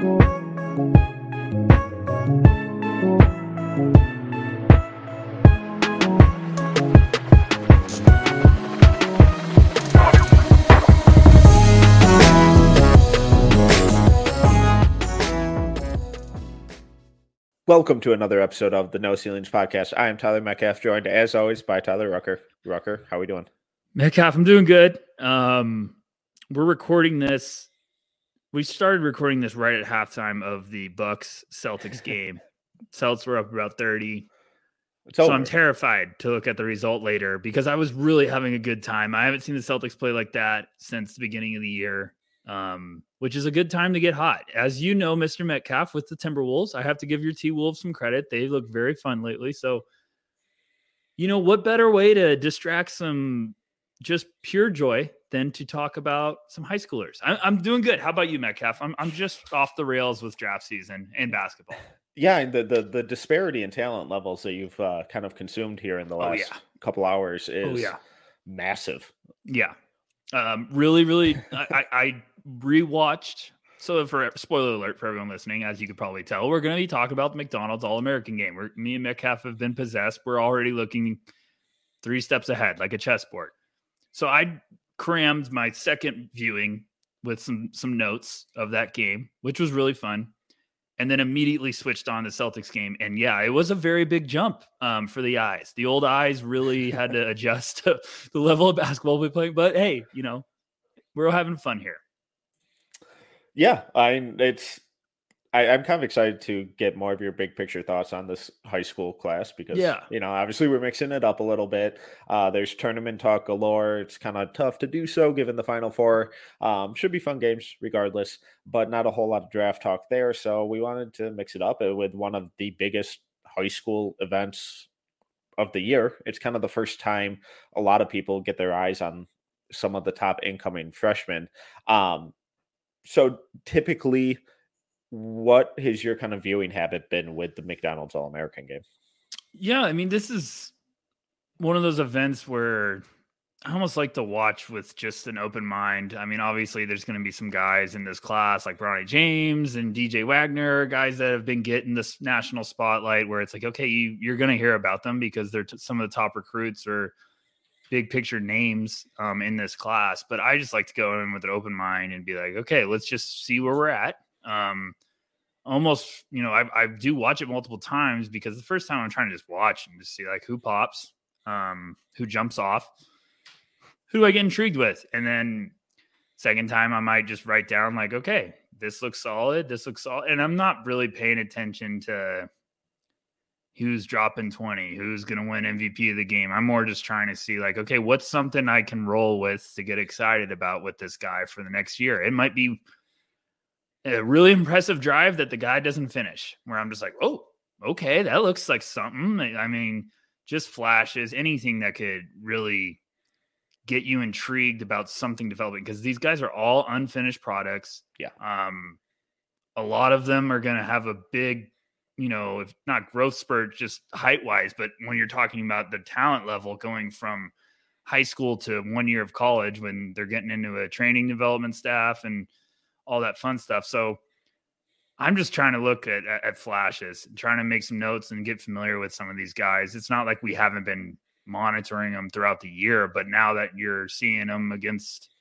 Welcome to another episode of the No Ceilings Podcast. I am Tyler Metcalf, joined as always by Tyler Rucker. Rucker, how are we doing? Metcalf, I'm doing good. Um, we're recording this. We started recording this right at halftime of the Bucks Celtics game. Celtics were up about 30. It's so over. I'm terrified to look at the result later because I was really having a good time. I haven't seen the Celtics play like that since the beginning of the year um, which is a good time to get hot. As you know, Mr. Metcalf with the Timberwolves, I have to give your T Wolves some credit. They look very fun lately. So, you know, what better way to distract some just pure joy than to talk about some high schoolers? I, I'm doing good. How about you, Metcalf? I'm, I'm just off the rails with draft season and basketball. Yeah, the, the the disparity in talent levels that you've uh, kind of consumed here in the Oh, last yeah. couple hours Oh, is yeah. massive. Yeah. Um, really, really, I, I, I rewatched. So, for spoiler alert for everyone listening, as you could probably tell, we're going to be talking about the McDonald's All American game. Where me and Metcalf have been possessed. We're already looking three steps ahead, like a chessboard. So, I crammed my second viewing with some some notes of that game, which was really fun, and then immediately switched on the Celtics game. And yeah, it was a very big jump um, for the eyes. The old eyes really had to adjust to the level of basketball we play. But hey, you know, we're having fun here. Yeah, I it's I, I'm kind of excited to get more of your big picture thoughts on this high school class because Yeah. you know obviously we're mixing it up a little bit. Uh, there's tournament talk galore. It's kind of tough to do so given the final four. Um, should be fun games regardless, but not a whole lot of draft talk there. So we wanted to mix it up with one of the biggest high school events of the year. It's kind of the first time a lot of people get their eyes on some of the top incoming freshmen. Um, so typically, what has your kind of viewing habit been with the McDonald's All American game? Yeah, I mean, this is one of those events where I almost like to watch with just an open mind. I mean, obviously, there's going to be some guys in this class like Bronny James and DJ Wagner, guys that have been getting this national spotlight where it's like, okay, you, you're going to hear about them because they're t- some of the top recruits or big picture names um, in this class. But I just like to go in with an open mind and be like, okay, let's just see where we're at. Um, almost, you know, I, I do watch it multiple times because the first time I'm trying to just watch and just see like who pops, um, who jumps off, who do I get intrigued with, and then second time I might just write down like, okay, this looks solid, this looks solid, and I'm not really paying attention to who's dropping 20, who's going to win MVP of the game. I'm more just trying to see like, okay, what's something I can roll with to get excited about with this guy for the next year. It might be a really impressive drive that the guy doesn't finish, where I'm just like, oh, okay, that looks like something. I mean, just flashes, anything that could really get you intrigued about something developing because these guys are all unfinished products. Yeah. Um, a lot of them are going to have a big, you know, if not growth spurt, just height wise. But when you're talking about the talent level going from high school to one year of college, when they're getting into a training development staff and all that fun stuff. So I'm just trying to look at, at, at flashes, trying to make some notes and get familiar with some of these guys. It's not like we haven't been monitoring them throughout the year, but now that you're seeing them against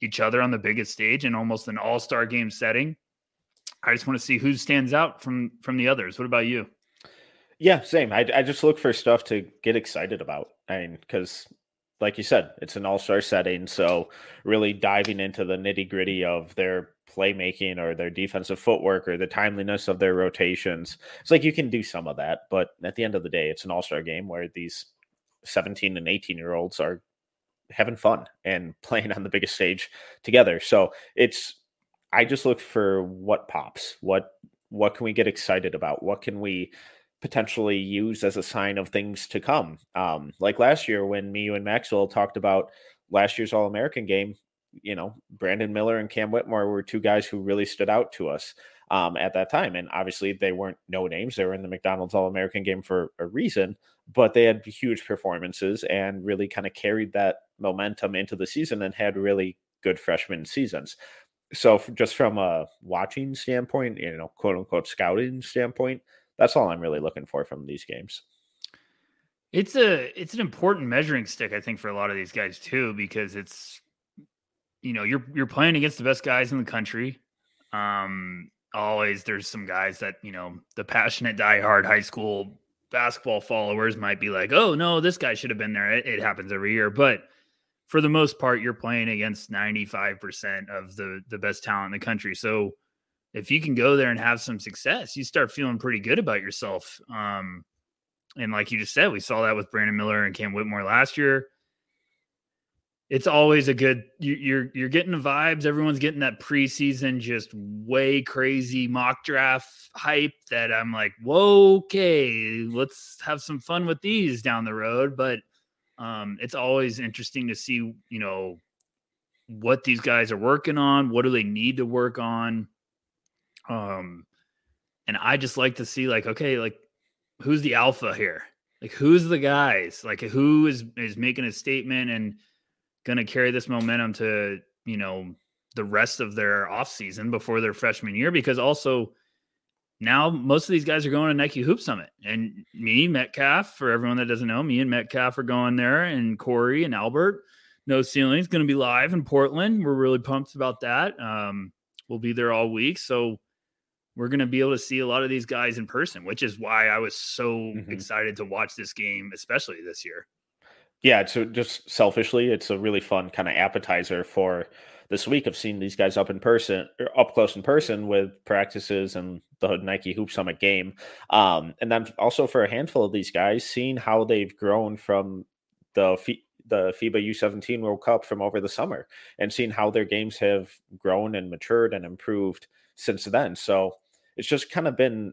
each other on the biggest stage in almost an all-star game setting, I just want to see who stands out from from the others. What about you? Yeah, same. I, I just look for stuff to get excited about. I mean, because like you said, it's an all star setting. So really diving into the nitty gritty of their playmaking or their defensive footwork or the timeliness of their rotations. It's like you can do some of that, but at the end of the day, it's an all star game where these 17 and 18 year olds are having fun and playing on the biggest stage together. So it's I just look for what pops, what what can we get excited about, what can we potentially use as a sign of things to come. Um, like last year when me and Maxwell talked about last year's All American game, you know, Brandon Miller and Cam Whitmore were two guys who really stood out to us um, at that time. And obviously, they weren't no names. They were in the McDonald's All American game for a reason, but they had huge performances and really kind of carried that momentum into the season and had really good freshman seasons. So, just from a watching standpoint, you know, quote unquote scouting standpoint, that's all I'm really looking for from these games. It's a it's an important measuring stick, I think, for a lot of these guys too, because it's you know you're you're playing against the best guys in the country. Um, always there's some guys that you know the passionate diehard high school basketball followers might be like, oh no, this guy should have been there. It, it happens every year, but for the most part, you're playing against 95% of the the best talent in the country. So if you can go there and have some success, you start feeling pretty good about yourself. Um, and like you just said, we saw that with Brandon Miller and Cam Whitmore last year it's always a good you, you're you're getting the vibes. Everyone's getting that preseason just way crazy mock draft hype that I'm like, whoa, okay, let's have some fun with these down the road. But um, it's always interesting to see, you know, what these guys are working on. What do they need to work on? Um, and I just like to see, like, okay, like, who's the alpha here? Like, who's the guys? Like, who is is making a statement and going to carry this momentum to, you know, the rest of their offseason before their freshman year because also now most of these guys are going to Nike Hoop Summit. And me, Metcalf, for everyone that doesn't know, me and Metcalf are going there, and Corey and Albert. No Ceilings going to be live in Portland. We're really pumped about that. Um, we'll be there all week. So we're going to be able to see a lot of these guys in person, which is why I was so mm-hmm. excited to watch this game, especially this year yeah, so just selfishly, it's a really fun kind of appetizer for this week of seeing these guys up in person, er, up close in person with practices and the Nike Hoop Summit game. Um, and then also for a handful of these guys, seeing how they've grown from the the FIBA U17 World Cup from over the summer and seeing how their games have grown and matured and improved since then. So it's just kind of been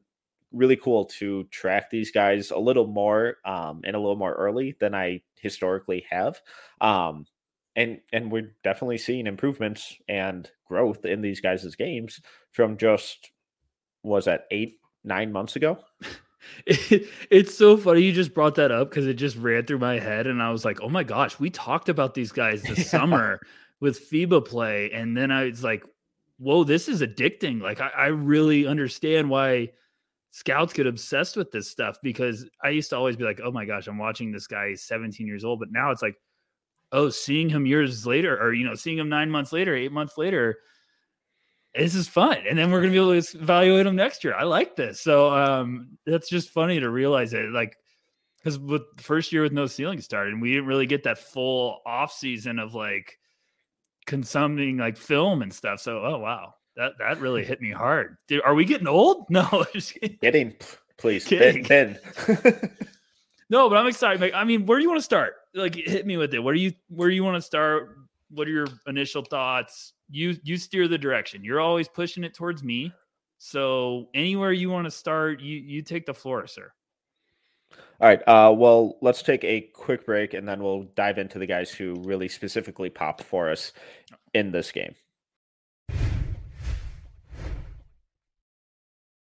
really cool to track these guys a little more um, and a little more early than I historically have. Um, and and we're definitely seeing improvements and growth in these guys' games from just was that eight nine months ago. It, it's so funny you just brought that up because it just ran through my head and I was like, oh my gosh, we talked about these guys this yeah. summer with FIBA play, and then I was like, whoa, this is addicting. Like I, I really understand why scouts get obsessed with this stuff because I used to always be like, oh my gosh, I'm watching this guy, he's 17 years old. But now it's like, oh, seeing him years later, or, you know, seeing him nine months later, eight months later, this is fun. And then we're to be able to evaluate him next year. I like this. So um, that's just funny to realize it. Like, because with the first year with no ceiling started, and we didn't really get that full off season of like consuming like film and stuff. So, oh, wow that that really hit me hard. Dude, are we getting old? No, getting please, kidding. Ben. no, but I'm excited. I mean, where do you want to start? Like, hit me with it. Where do you where do you want to start? What are your initial thoughts? You you steer the direction. You're always pushing it towards me. So anywhere you want to start, you you take the floor, sir. All right. Uh, well, let's take a quick break and then we'll dive into the guys who really specifically popped for us in this game.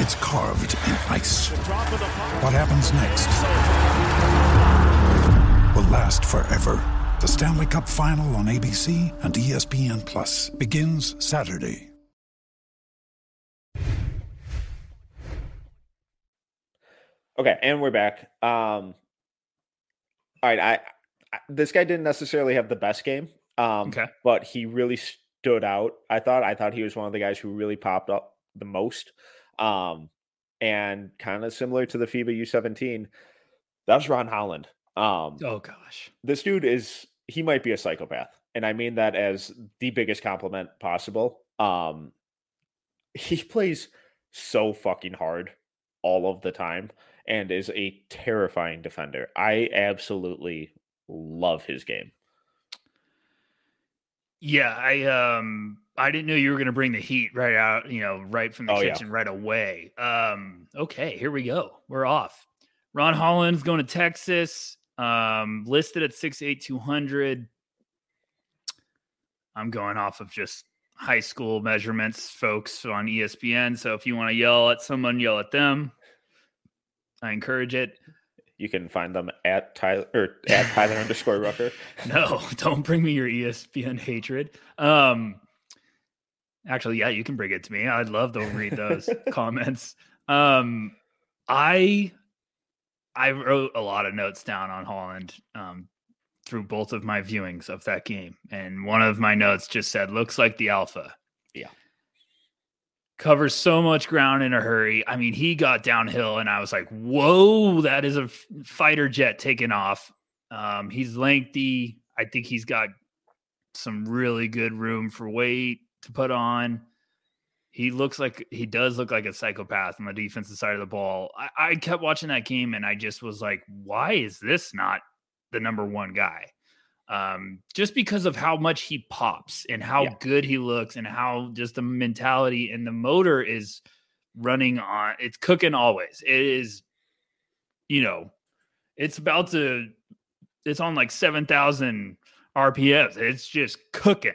it's carved in ice. What happens next? Will last forever. The Stanley Cup Final on ABC and ESPN Plus begins Saturday. Okay, and we're back. Um, all right, I, I this guy didn't necessarily have the best game, um, Okay. but he really stood out. I thought I thought he was one of the guys who really popped up the most, um, and kind of similar to the FIBA U17. That was Ron Holland. Um, Oh gosh. this dude is he might be a psychopath and i mean that as the biggest compliment possible um he plays so fucking hard all of the time and is a terrifying defender i absolutely love his game Yeah, I um I didn't know you were gonna bring the heat right out, you know, right from the Oh, yeah. kitchen right away. Um, okay, here we go. We're off. Ron Holland's going to Texas, um, listed at six eight two hundred. I'm going off of just high school measurements, folks, on ESPN. So if you want to yell at someone, yell at them. I encourage it. you can find them at tyler or at tyler underscore rucker No, don't bring me your ESPN hatred. Um actually, yeah, you can bring it to me. I'd love to read those comments. Um I I wrote a lot of notes down on Holland um through both of my viewings of that game. And one of my notes just said, looks like the alpha. Yeah. Covers so much ground in a hurry. I mean, he got downhill and I was like, whoa, that is a f- fighter jet taking off. Um, he's lengthy. I think he's got some really good room for weight to put on. He looks like he does look like a psychopath on the defensive side of the ball. I, I kept watching that game and I just was like, why is this not the number one guy? Um, just because of how much he pops and how Yeah. good he looks and how just the mentality and the motor is running on it's cooking always. It is, you know, it's about to it's on like 7,000 RPMs. It's just cooking.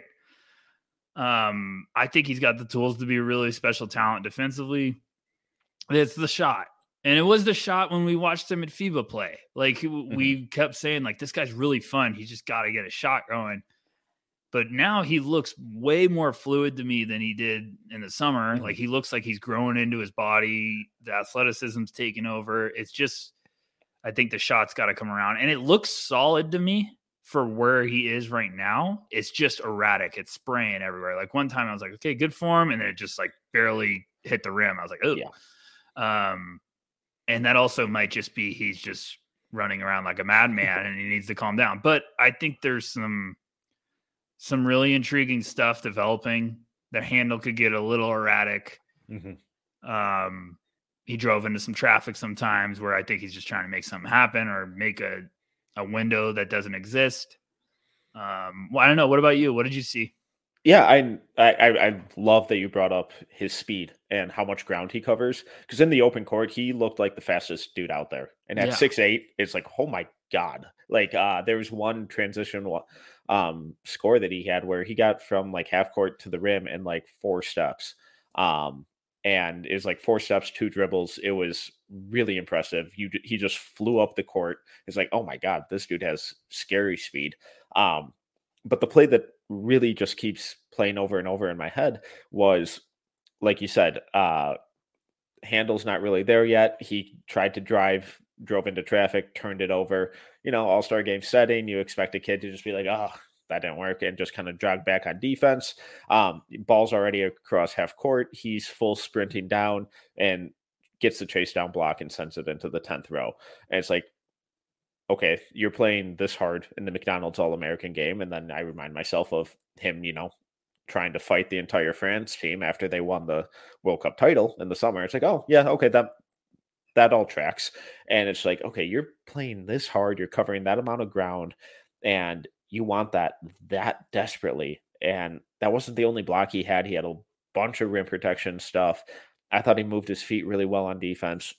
Um, I think he's got the tools to be a really special talent defensively. It's the shot. And it was the shot when we watched him at FIBA play. Like w- we kept saying, like, this guy's really fun. He just got to get a shot going. But now he looks way more fluid to me than he did in the summer. Mhm. Like he looks like he's growing into his body. The athleticism's taking over. It's just, I think the shot's got to come around. And it looks solid to me for where he is right now. It's just erratic. It's spraying everywhere. Like one time I was like, okay, good form. And then it just like barely hit the rim. I was like, oh. Yeah. Um, and that also might just be he's just running around like a madman and he needs to calm down. But I think there's some some really intriguing stuff developing. The handle could get a little erratic. Mhm. Um, he drove into some traffic sometimes where I think he's just trying to make something happen or make a a window that doesn't exist. Um, well, I don't know. What about you? What did you see? Yeah, I, I I love that you brought up his speed and how much ground he covers. Because in the open court, he looked like the fastest dude out there. And at Yeah. six eight, it's like, oh my god! Like uh, there was one transition um, score that he had where he got from like half court to the rim in like four steps. Um, and it was like four steps, two dribbles. It was really impressive. You he just flew up the court. It's like, oh my god, this dude has scary speed. Um, but the play that really just keeps playing over and over in my head was like you said uh handle's not really there yet he tried to drive drove into traffic turned it over you know all-star game setting you expect a kid to just be like oh that didn't work and just kind of jog back on defense um ball's already across half court he's full sprinting down and gets the chase down block and sends it into the 10th row and it's like okay, you're playing this hard in the McDonald's All American game. And then I remind myself of him, you know, trying to fight the entire France team after they won the World Cup title in the summer. It's like, oh, yeah, okay, that that all tracks. And it's like, okay, you're playing this hard, you're covering that amount of ground, and you want that that desperately. And that wasn't the only block he had. He had a bunch of rim protection stuff. I thought he moved his feet really well on defense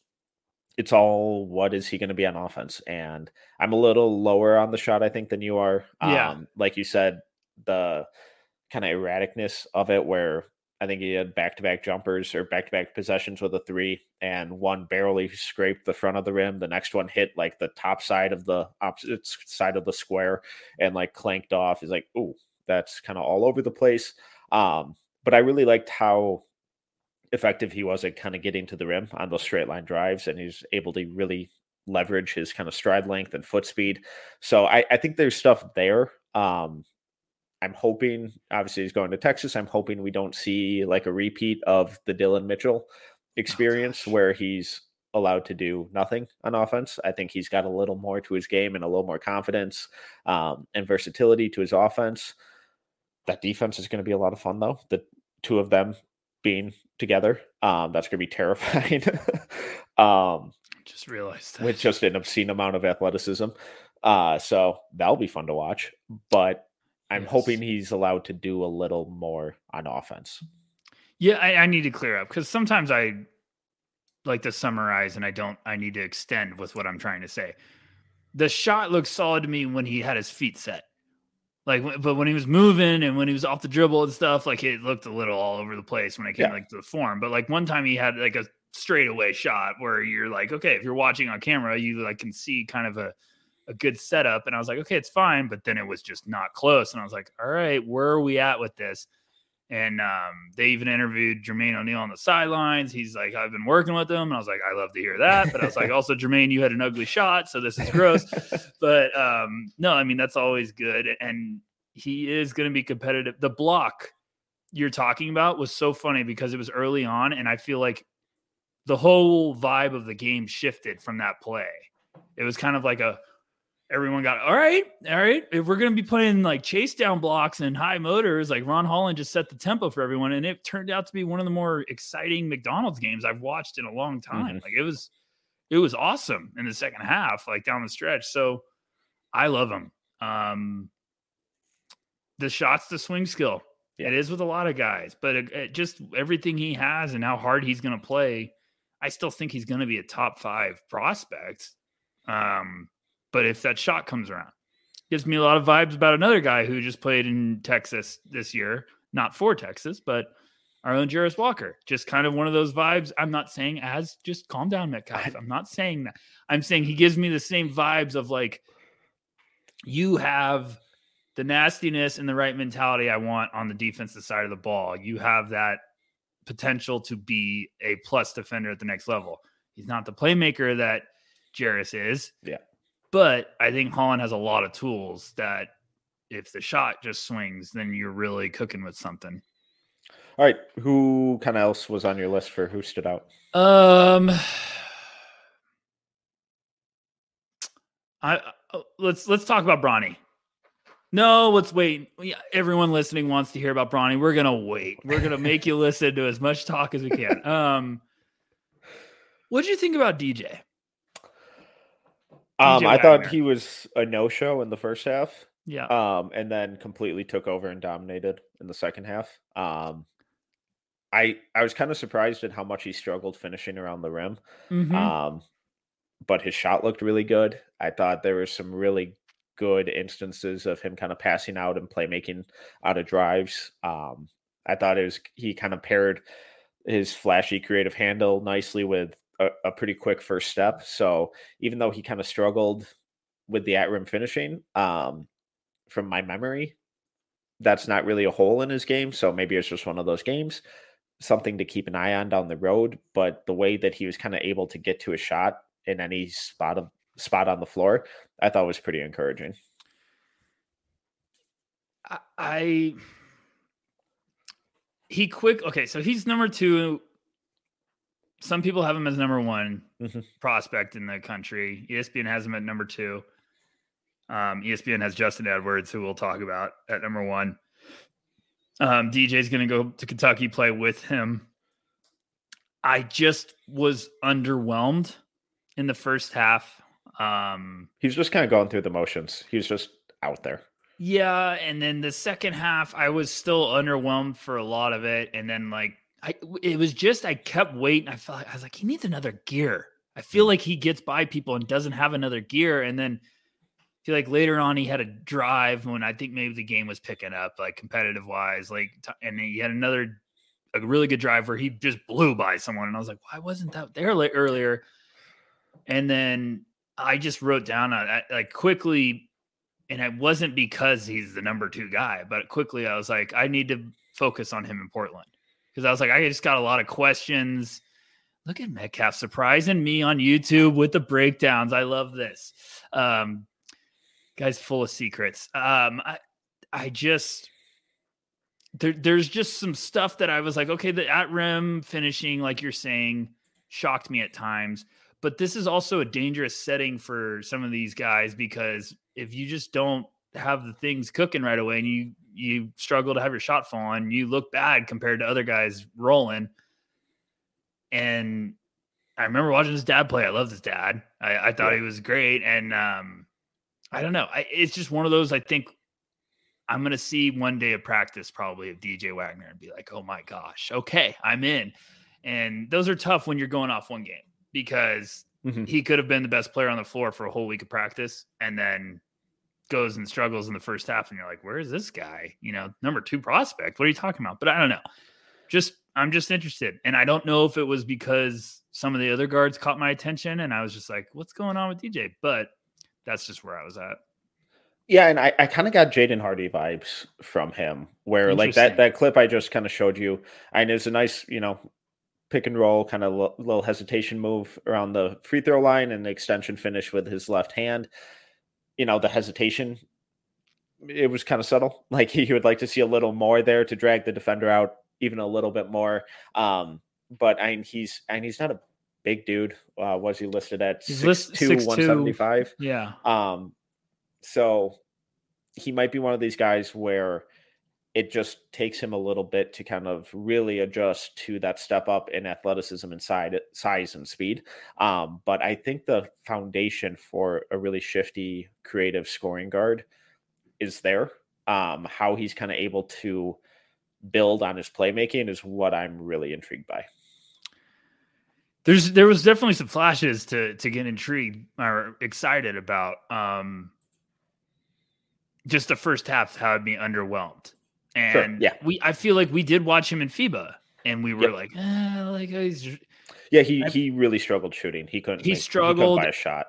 it's all what is he going to be on offense and i'm a little lower on the shot i think than you are Yeah. um like you said the kind of erraticness of it where I think he had back to back jumpers or back to back possessions with a three, and one barely scraped the front of the rim. The next one hit like the top side of the opposite side of the square and like clanked off. He's like, oh, that's kind of all over the place. Um, but I really liked how effective he was at kind of getting to the rim on those straight line drives, and he's able to really leverage his kind of stride length and foot speed. So I, I think there's stuff there. Um, I'm hoping, obviously, he's going to Texas. I'm hoping we don't see like a repeat of the Dillon Mitchell oh, experience oh, where he's allowed to do nothing on offense. I think he's got a little more to his game and a little more confidence um, and versatility to his offense. That defense is going to be a lot of fun, though. The two of them being together, um, that's going to be terrifying. um, just realized that. with just an obscene amount of athleticism. Uh, so that'll be fun to watch. But I'm yes. hoping he's allowed to do a little more on offense. Yeah, I, I need to clear up because sometimes I like to summarize and I don't, I need to extend with what I'm trying to say. The shot looked solid to me when he had his feet set. Like, but when he was moving and when he was off the dribble and stuff, like it looked a little all over the place when it came yeah. like to the form. But like one time he had like a straightaway shot where you're like, okay, if you're watching on camera, you like can see kind of a a good setup. And I was like, okay, it's fine. But then it was just not close. And I was like, all right, where are we at with this? And um, they even interviewed Jermaine O'Neal on the sidelines. He's like, I've been working with him. And I was like, I love to hear that. But I was like, also, Jermaine, you had an ugly shot. So this is gross. but um, no, I mean, that's always good. And he is going to be competitive. The block you're talking about was so funny because it was early on. And I feel like the whole vibe of the game shifted from that play. It was kind of like a, everyone got all right, all right. If we're gonna be playing like chase down blocks and high motors, like Ron Holland just set the tempo for everyone, and it turned out to be one of the more exciting McDonald's games I've watched in a long time. Mm-hmm. Like it was, it was awesome in the second half, like down the stretch. So I love him. Um, the shots, the swing skill. Yeah. It is with a lot of guys, but it, it just everything he has and how hard he's going to play. I still think he's going to be a top five prospect. Um, but if that shot comes around, gives me a lot of vibes about another guy who just played in Texas this year, not for Texas, but our own Jarace Walker. Just kind of one of those vibes. I'm not saying as just calm down, Metcalf. I'm not saying that. I'm saying he gives me the same vibes of like you have the nastiness and the right mentality I want on the defensive side of the ball. You have that potential to be a plus defender at the next level. He's not the playmaker that Jarace is. Yeah. But I think Holland has a lot of tools that if the shot just swings, then you're really cooking with something. All right. Who kind of else was on your list for who stood out? Um, I uh, let's let's talk about Bronny. No, let's wait. Everyone listening wants to hear about Bronny. We're gonna wait. We're gonna make you listen to as much talk as we can. Um, what do you think about DJ? Um, I thought he was a no show in the first half. Yeah. Um, and then completely took over and dominated in the second half. Um, I I was kind of surprised at how much he struggled finishing around the rim. Mm-hmm. Um, but his shot looked really good. I thought there were some really good instances of him kind of passing out and playmaking out of drives. Um, I thought it was he kind of paired his flashy creative handle nicely with a, a pretty quick first step. So even though he kind of struggled with the at rim finishing, um, from my memory, that's not really a hole in his game. So maybe it's just one of those games, something to keep an eye on down the road. But the way that he was kind of able to get to a shot in any spot of spot on the floor, I thought was pretty encouraging. I he quick okay, so he's number two some people have him as number one mm-hmm. prospect in the country. ESPN has him at number two. Um, ESPN has Justin Edwards, who we'll talk about at number one. Um, DJ's going to go to Kentucky play with him. I just was underwhelmed in the first half. Um, He's just kind of going through the motions. He was just out there. Yeah, and then the second half, I was still underwhelmed for a lot of it, and then like I it was just I kept waiting. I felt like I was like, he needs another gear. I feel mm. like he gets by people and doesn't have another gear. And then I feel like later on he had a drive when I think maybe the game was picking up, like competitive wise, like and he had another a really good drive where he just blew by someone, and I was like, why wasn't that there earlier? And then I just wrote down uh, like quickly, and it wasn't because he's the number two guy, but quickly I was like, I need to focus on him in Portland because I was like, I just got a lot of questions. Look at Metcalf surprising me on YouTube with the breakdowns. I love this. Um, guy's full of secrets. Um, I, I just there, there's just some stuff that I was like, okay, the at rim finishing, like you're saying, shocked me at times. But this is also a dangerous setting for some of these guys because if you just don't have the things cooking right away and you you struggle to have your shot fall and you look bad compared to other guys rolling. And I remember watching his dad play. I loved his dad. I, I thought yeah. he was great. And um, I don't know. I, it's just one of those. I think I'm going to see one day of practice probably of DJ Wagner and be like, oh my gosh, okay, I'm in. And those are tough when you're going off one game because mm-hmm. he could have been the best player on the floor for a whole week of practice and then goes and struggles in the first half. And you're like, where is this guy? You know, number two prospect. What are you talking about? But I don't know. Just, I'm just interested. And I don't know if it was because some of the other guards caught my attention and I was just like, what's going on with DJ? But that's just where I was at. Yeah, and I, I kind of got Jaden Hardy vibes from him, where like that that clip I just kind of showed you, and it's a nice, you know, pick and roll kind of l- little hesitation move around the free throw line and the extension finish with his left hand. You know, the hesitation, it was kind of subtle. Like he would like to see a little more there to drag the defender out even a little bit more. Um, but I mean, he's and he's not a big dude. Uh, was he listed at six two one seventy five? Yeah. Um, so he might be one of these guys where it just takes him a little bit to kind of really adjust to that step up in athleticism and side, size and speed. Um, but I think the foundation for a really shifty, creative scoring guard is there. Um, how he's kind of able to build on his playmaking is what I'm really intrigued by. There's there was definitely some flashes to to get intrigued or excited about. Um, just the first half had me underwhelmed. And sure, yeah, we I feel like we did watch him in FIBA and we were yep. like, eh, like he's yeah, he I, he really struggled shooting. He couldn't. He make, struggled he by a shot.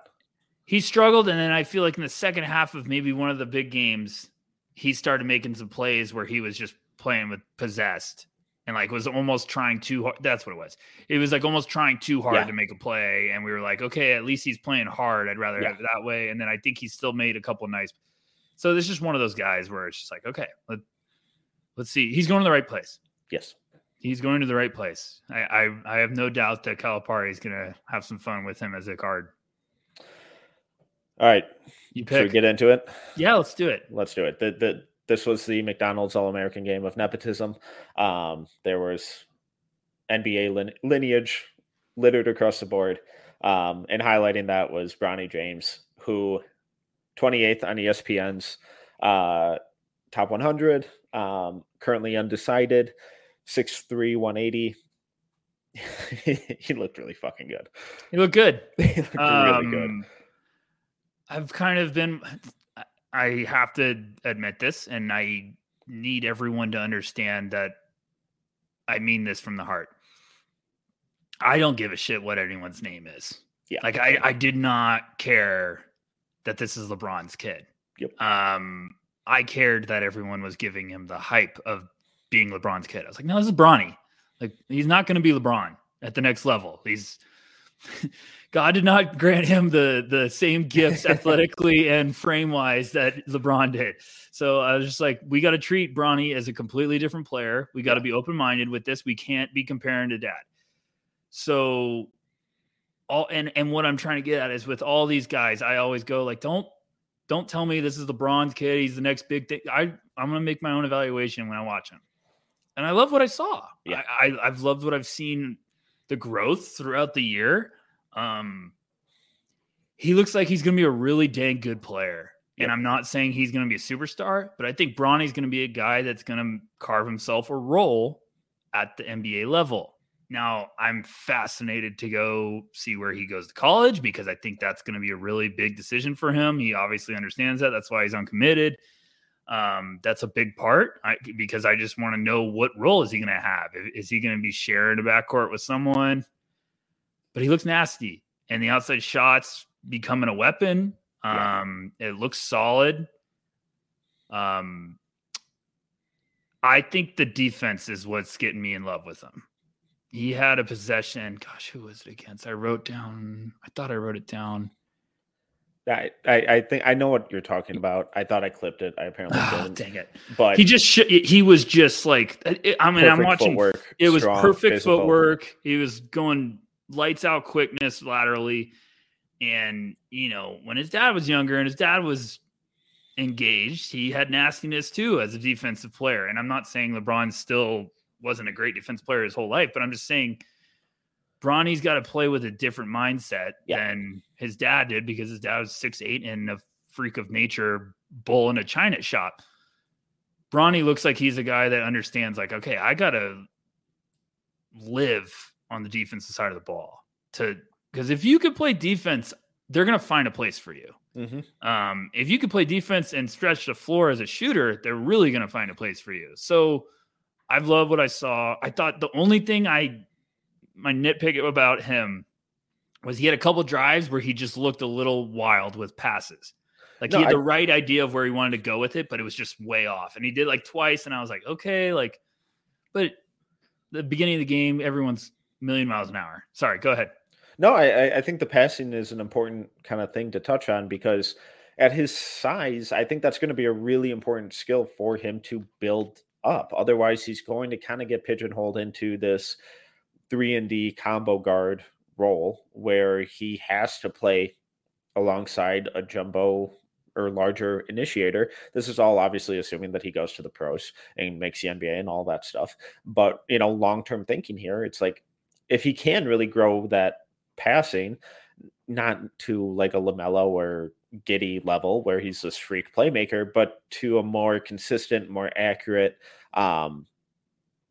He struggled, and then I feel like in the second half of maybe one of the big games, he started making some plays where he was just playing with possessed and like was almost trying too hard. That's what it was. It was like almost trying too hard yeah. to make a play, and we were like, okay, at least he's playing hard. I'd rather yeah. have it that way. And then I think he still made a couple nice so this is just one of those guys where it's just like, okay, let's see. He's going to the right place. Yes. He's going to the right place. I I, I have no doubt that Calipari is going to have some fun with him as a card. All right. You pick. Should we get into it? Yeah, let's do it. Let's do it. The, the, this was the McDonald's All American game of nepotism. Um, there was NBA line- lineage littered across the board. Um, and highlighting that was Bronny James, who 28th on ESPN's uh, top 100. Um, currently undecided, 6'3, 180. he looked really fucking good. He looked good. he looked um, really good. Um, I've kind of been, I have to admit this, and I need everyone to understand that I mean this from the heart. I don't give a shit what anyone's name is. Yeah. Like I, I did not care that this is LeBron's kid. Yep. Um, I cared that everyone was giving him the hype of being LeBron's kid. I was like, no, this is Bronny. Like, he's not going to be LeBron at the next level. He's God did not grant him the the same gifts athletically and frame wise that LeBron did. So I was just like, we got to treat Bronny as a completely different player. We got to be open minded with this. We can't be comparing to dad. So all and and what I'm trying to get at is with all these guys, I always go like, don't don't tell me this is LeBron's kid. He's the next big thing. I I'm gonna make my own evaluation when I watch him, and I love what I saw. Yeah, I, I I've loved what I've seen, the growth throughout the year. Um, he looks like he's gonna be a really dang good player. Yep. And I'm not saying he's going to be a superstar, but I think Bronny's going to be a guy that's going to carve himself a role at the NBA level. Now, I'm fascinated to go see where he goes to college because I think that's going to be a really big decision for him. He obviously understands that. That's why he's uncommitted. Um, that's a big part I, because I just want to know what role is he going to have. Is he going to be sharing a backcourt with someone? But he looks nasty, and the outside shots becoming a weapon. Um, yeah. It looks solid. Um, I think the defense is what's getting me in love with him. He had a possession. Gosh, who was it against? I wrote down. I thought I wrote it down. I, I, I think I know what you're talking about. I thought I clipped it. I apparently oh, didn't. Dang it! But he just sh- he was just like I mean I'm watching. Footwork, it was strong, perfect physical. footwork. He was going lights out quickness laterally, and you know when his dad was younger and his dad was engaged, he had nastiness too as a defensive player. And I'm not saying LeBron's still wasn't a great defense player his whole life, but I'm just saying Bronny's got to play with a different mindset yeah. than his dad did because his dad was six eight and a freak of nature bull in a china shop. Bronny looks like he's a guy that understands, like, okay, I gotta live on the defensive side of the ball to because if you could play defense, they're gonna find a place for you. Mm-hmm. Um, if you could play defense and stretch the floor as a shooter, they're really gonna find a place for you. So I've loved what I saw. I thought the only thing I my nitpick about him was he had a couple drives where he just looked a little wild with passes. Like no, he had I, the right idea of where he wanted to go with it, but it was just way off. And he did like twice, and I was like, okay, like, but the beginning of the game, everyone's million miles an hour. Sorry, go ahead. No, I, I think the passing is an important kind of thing to touch on because at his size, I think that's going to be a really important skill for him to build up. Otherwise, he's going to kind of get pigeonholed into this three and D combo guard role where he has to play alongside a jumbo or larger initiator. This is all obviously assuming that he goes to the pros and makes the NBA and all that stuff. But you know, long term thinking here, it's like if he can really grow that passing, not to like a LaMelo or Giddey level where he's this freak playmaker, but to a more consistent, more accurate, um,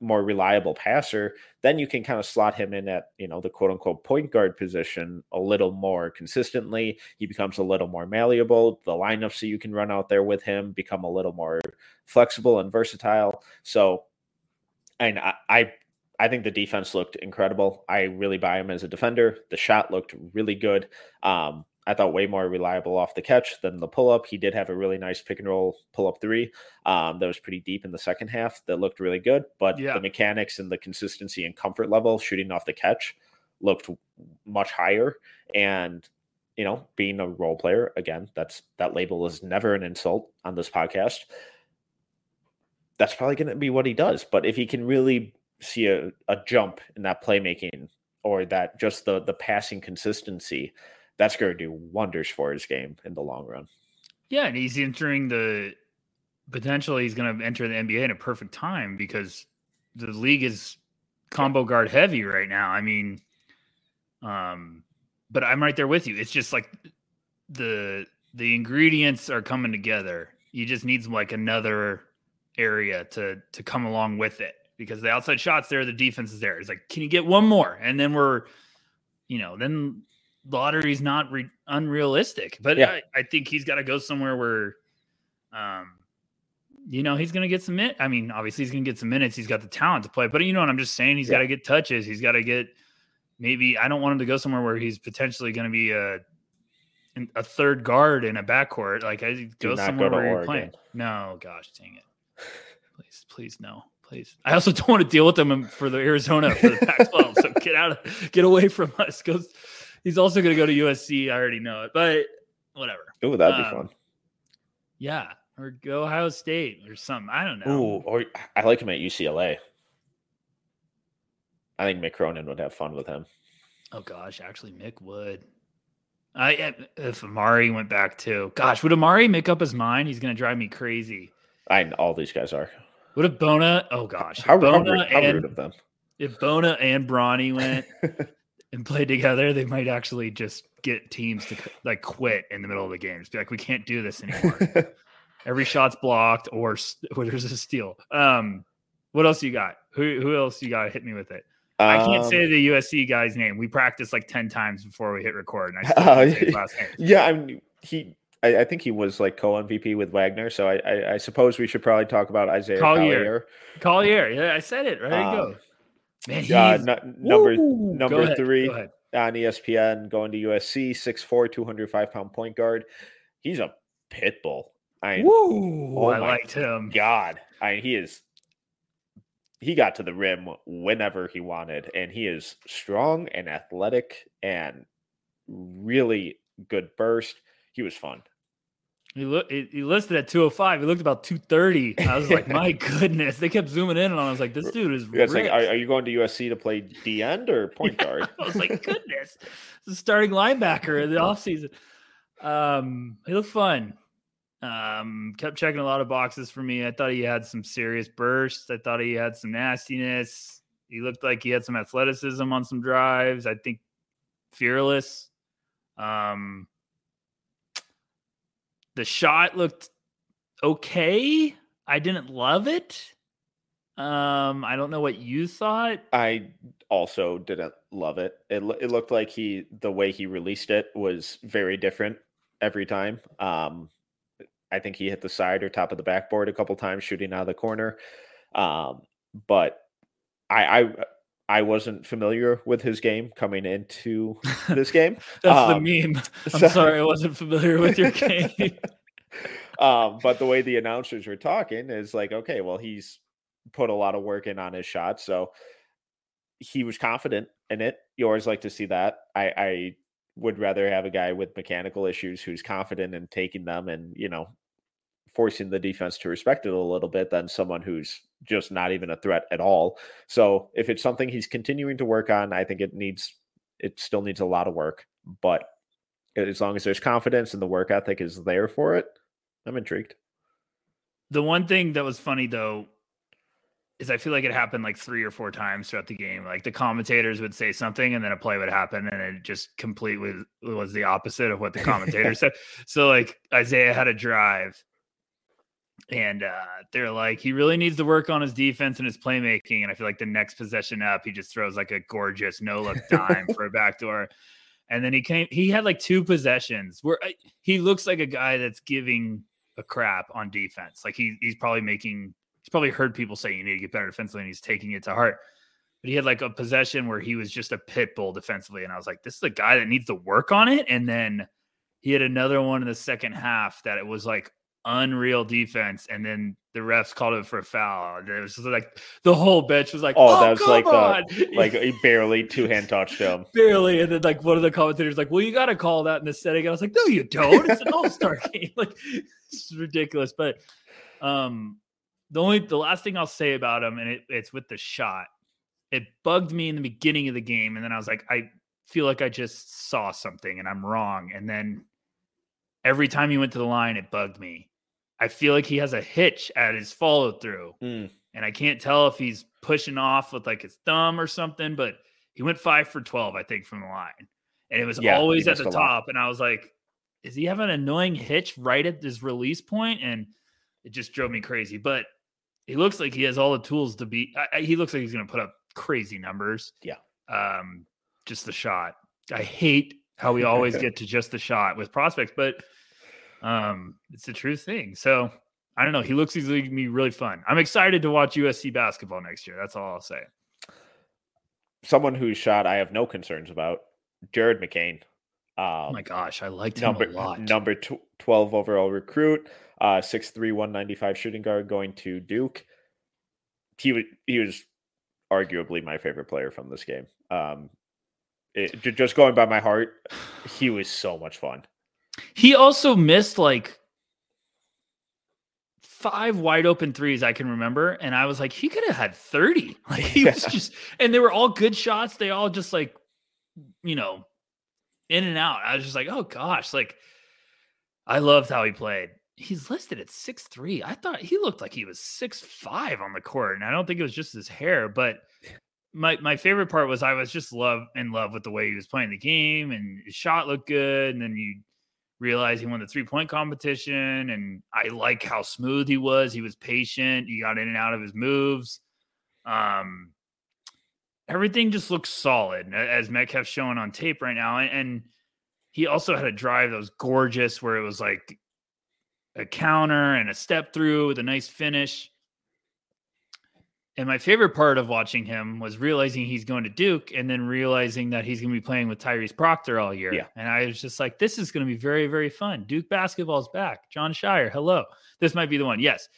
more reliable passer, then you can kind of slot him in at, you know, the quote unquote point guard position a little more consistently. He becomes a little more malleable. The lineups that you can run out there with him become a little more flexible and versatile. So, and I, I, I think the defense looked incredible. I really buy him as a defender. The shot looked really good. Um, I thought way more reliable off the catch than the pull up. He did have a really nice pick and roll pull up three um, that was pretty deep in the second half that looked really good. But yeah. the mechanics and the consistency and comfort level shooting off the catch looked much higher. And you know, being a role player again, that's that label is never an insult on this podcast. That's probably going to be what he does. But if he can really see a, a jump in that playmaking or that just the the passing consistency that's going to do wonders for his game in the long run. Yeah, and he's entering the potentially he's going to enter the NBA in a perfect time because the league is combo guard heavy right now. I mean, um, but I'm right there with you. It's just like the the ingredients are coming together. You just need like another area to to come along with it because the outside shots there, the defense is there. It's like, can you get one more? And then we're, you know, then lottery's not re- unrealistic, but yeah. I, I, think he's got to go somewhere where, um, you know, he's going to get some minutes. I mean, obviously he's going to get some minutes. He's got the talent to play, but you know what I'm just saying? He's yeah. got to get touches. He's got to get maybe, I don't want him to go somewhere where he's potentially going to be a, a third guard in a backcourt. Like I go somewhere go where you're playing. No, gosh, dang it. Please, please, no please. I also don't want to deal with them for the Arizona for the Pac-12. so get out of, get away from us. Go he's also going to go to USC. I already know it, but whatever. Oh, that'd um, be fun. Yeah, or go Ohio State or something. I don't know. Ooh, or I like him at UCLA. I think Mick Cronin would have fun with him. Oh gosh, actually, Mick would. I if Amari went back too. Gosh, would Amari make up his mind? He's going to drive me crazy. I all these guys are. What if Bona? Oh gosh, how, Bona how, how and, rude of them. If Bona and Bronny went, and play together, they might actually just get teams to like quit in the middle of the game. Just be like, we can't do this anymore. Every shot's blocked, or, or there's a steal. Um, what else you got? Who who else you got? To hit me with it. Um, I can't say um, the USC guy's name. We practiced like ten times before we hit record, and I uh, yeah, I'm he. I, I, think he was like co MVP with Wagner. So I, I, I, suppose we should probably talk about Isaiah Collier. Collier. Collier. Yeah, I said it. Right um, go. Man, uh, n- number woo, number three on ESPN going to USC, 6'4", 205 pound point guard. He's a pit bull. I, Woo, oh I liked him. God, I he is. He got to the rim whenever he wanted, and he is strong and athletic and really good burst. He was fun. He looked. He listed at 205. He looked about 230. I was like, my goodness. They kept zooming in, and I was like, this dude is. Yeah, like, are, are, you going to USC to play D end or point yeah, guard? I was like, goodness, the starting linebacker in the offseason. Um, he looked fun. Um, kept checking a lot of boxes for me. I thought he had some serious bursts. I thought he had some nastiness. He looked like he had some athleticism on some drives. I think fearless. Um, the shot looked okay. I didn't love it. Um, I don't know what you thought. I also didn't love it. It it looked like he the way he released it was very different every time. Um, I think he hit the side or top of the backboard a couple times shooting out of the corner. Um, but I, I I wasn't familiar with his game coming into this game. That's um, the meme. I'm so, sorry, I wasn't familiar with your game. um, but the way the announcers were talking is like, okay, well, he's put a lot of work in on his shot, so he was confident in it. You always like to see that. I, I would rather have a guy with mechanical issues who's confident in taking them and you know forcing the defense to respect it a little bit than someone who's just not even a threat at all. So if it's something he's continuing to work on, I think it needs it still needs a lot of work, but as long as there's confidence and the work ethic is there for it, I'm intrigued. The one thing that was funny though is I feel like it happened like three or four times throughout the game. Like the commentators would say something and then a play would happen and it just complete was was the opposite of what the commentator said. So like Isaiah had a drive and uh, they're like, he really needs to work on his defense and his playmaking. And I feel like the next possession up, he just throws like a gorgeous no look dime for a backdoor. And then he came, he had like two possessions where I, he looks like a guy that's giving a crap on defense. Like he, he's probably making, he's probably heard people say you need to get better defensively and he's taking it to heart. But he had like a possession where he was just a pit bull defensively. And I was like, this is a guy that needs to work on it. And then he had another one in the second half that it was like unreal defense, and then the refs called it for a foul. And it was like the whole bench was like, "Oh, oh that was like on. the like he barely two hand touched him, barely." And then like one of the commentators was like, "Well, you got to call that in the setting." And I was like, "No, you don't. It's an All Star game. Like it's ridiculous." But um, the only the last thing I'll say about him, and it, it's with the shot. It bugged me in the beginning of the game, and then I was like, I feel like I just saw something, and I'm wrong. And then every time he went to the line, it bugged me. I feel like he has a hitch at his follow through. Mm. And I can't tell if he's pushing off with like his thumb or something, but he went five for 12, I think, from the line. And it was yeah, always at the top. And I was like, is he having an annoying hitch right at his release point? And it just drove me crazy. But he looks like he has all the tools to be. I, he looks like he's going to put up crazy numbers. Yeah. Um, just the shot. I hate how we always get to just the shot with prospects, but um, it's the true thing. So I don't know. He looks he's going to be really fun. I'm excited to watch USC basketball next year. That's all I'll say. Someone whose shot I have no concerns about, Jared McCain. Um, oh my gosh, I liked him number, a lot. Number 12 overall recruit, uh, 6'3", 195 shooting guard going to Duke. He, was, he was arguably my favorite player from this game. Um, it, just going by my heart, he was so much fun. He also missed like five wide open threes I can remember, and I was like, he could have had thirty. Like he was just, and they were all good shots. They all just like, you know, in and out. I was just like, oh gosh, like I loved how he played. He's listed at six three. I thought he looked like he was six five on the court, and I don't think it was just his hair, but my my favorite part was I was just love in love with the way he was playing the game and his shot looked good. And then you realize he won the three point competition. And I like how smooth he was. He was patient. He got in and out of his moves. Um, everything just looks solid as Metcalf's showing on tape right now. And, and he also had a drive that was gorgeous where it was like a counter and a step through with a nice finish. And my favorite part of watching him was realizing he's going to Duke and then realizing that he's going to be playing with Tyrese Proctor all year. Yeah. And I was just like, this is going to be very, very fun. Duke basketball's back. Jon Scheyer, hello. This might be the one. Yes.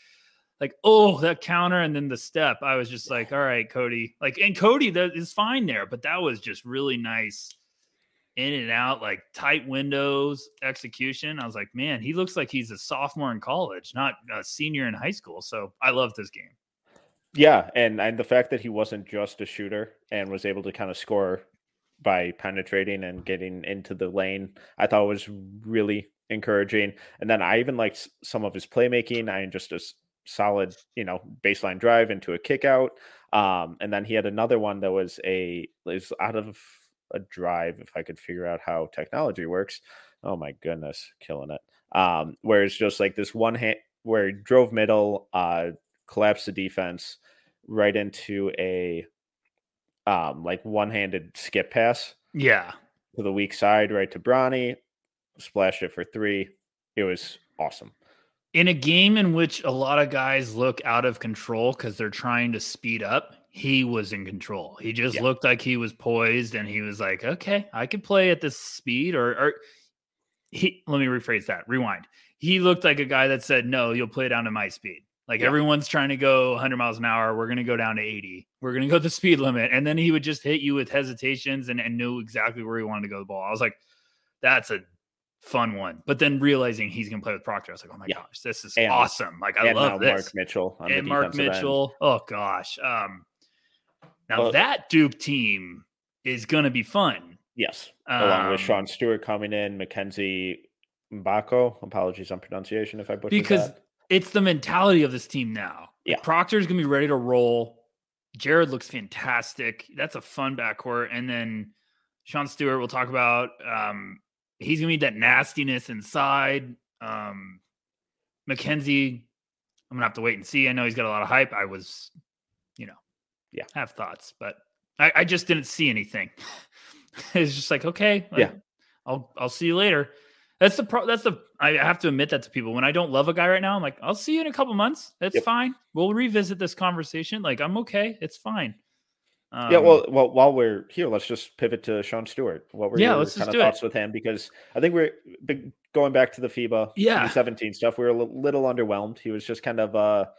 Like, oh, that counter and then the step. I was just like, all right, Cody. Like, and Cody that is fine there, but that was just really nice in and out, like tight windows, execution. I was like, man, he looks like he's a sophomore in college, not a senior in high school. So I love this game. Yeah, and and the fact that he wasn't just a shooter and was able to kind of score by penetrating and getting into the lane, I thought was really encouraging. And then I even liked some of his playmaking. I just a solid, you know, baseline drive into a kick out. Um, and then he had another one that was a is out of a drive, if I could figure out how technology works. Oh my goodness, killing it. Um, where it's just like this one hand where he drove middle, uh, collapsed the defense right into a um like one-handed skip pass Yeah. to the weak side right to Bronny, splashed it for three. It was awesome. In a game in which a lot of guys look out of control because they're trying to speed up, he was in control. He just Yeah. looked like he was poised and he was like, okay, I could play at this speed or, or he, let me rephrase that, rewind. He looked like a guy that said, no, you'll play down to my speed. Like Yeah. everyone's trying to go 100 miles an hour. We're going to go down to 80. We're going to go the speed limit. And then he would just hit you with hesitations and, and knew exactly where he wanted to go the ball. I was like, that's a fun one. But then realizing he's going to play with Proctor, I was like, oh my Yeah. gosh, this is And- awesome. Like, I love this. Mark Mitchell and Mark defensive end. Mitchell. Oh gosh. Um, now Well- that Duke team is going to be fun. Yes, along with Um, Sean Stewart coming in, Mackenzie Mgbako. Apologies on pronunciation if I butchered because that. It's the mentality of this team now. Yeah. Proctor's gonna be ready to roll. Jared looks fantastic. That's a fun backcourt. And then Sean Stewart, we'll talk about. Um, he's gonna need that nastiness inside. Um, Mackenzie, I'm gonna have to wait and see. I know he's got a lot of hype. I was, you know, Yeah. have thoughts, but I, I just didn't see anything. it's just like, okay, Yeah. I'll I'll see you later. That's the pro. That's the. I have to admit that to people. When I don't love a guy right now, I'm like, I'll see you in a couple months. That's Yep. fine. We'll revisit this conversation. Like, I'm okay. It's fine. yeah, Um, well, well, while we're here, let's just pivot to Sean Stewart. What were Yeah, your let's just kind of do it. with him? Because I think we're going back to the FIBA Yeah. 17 stuff. We were a little underwhelmed. He was just kind of a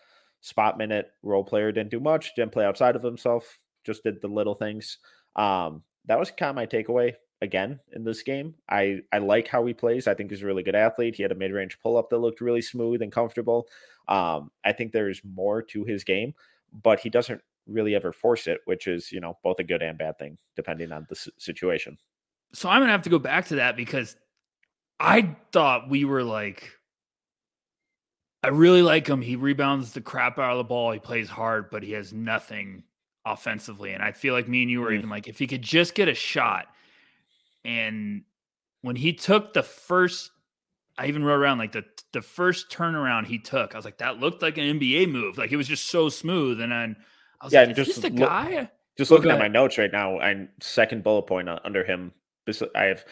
spot minute role player. Didn't do much. Didn't play outside of himself. Just did the little things. Um, that was kind of my takeaway again in this game. I I like how he plays. I think he's a really good athlete. He had a mid range pull up that looked really smooth and comfortable. Um, I think there's more to his game, but he doesn't really ever force it, which is you know both a good and bad thing depending on the s- situation. so I'm gonna have to go back to that because I thought we were like, I really like him. He rebounds the crap out of the ball. He plays hard, but he has nothing offensively. And I feel like me and you were Mm. even like, if he could just get a shot. And when he took the first, I even wrote around like the the first turnaround he took, I was like, that looked like an NBA move. Like it was just so smooth. And then I was Yeah, like, is just this the look- guy? Just looking at my notes right now, and second bullet point under him, I have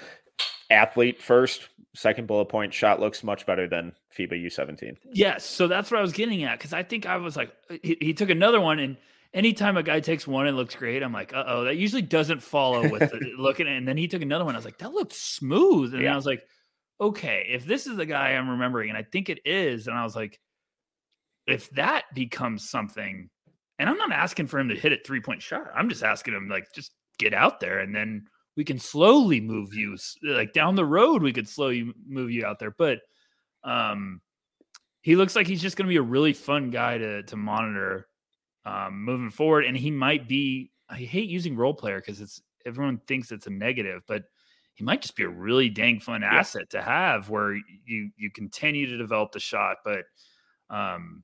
athlete first. Second bullet point, shot looks much better than FIBA U17. Yes, so that's what I was getting at because I think I was like, uh, he, he took another one, and anytime a guy takes one and looks great, I'm like, uh oh, that usually doesn't follow with looking. And then he took another one, I was like, that looked smooth, and Yeah. I was like, okay, if this is the guy I'm remembering, and I think it is, and I was like, if that becomes something, and I'm not asking for him to hit a three point shot, I'm just asking him like just get out there, and then we can slowly move you like down the road. We could slowly move you out there, but um he looks like he's just going to be a really fun guy to to monitor um, moving forward. And he might be. I hate using role player because it's everyone thinks it's a negative, but he might just be a really dang fun asset to have where you you continue to develop the shot. But um,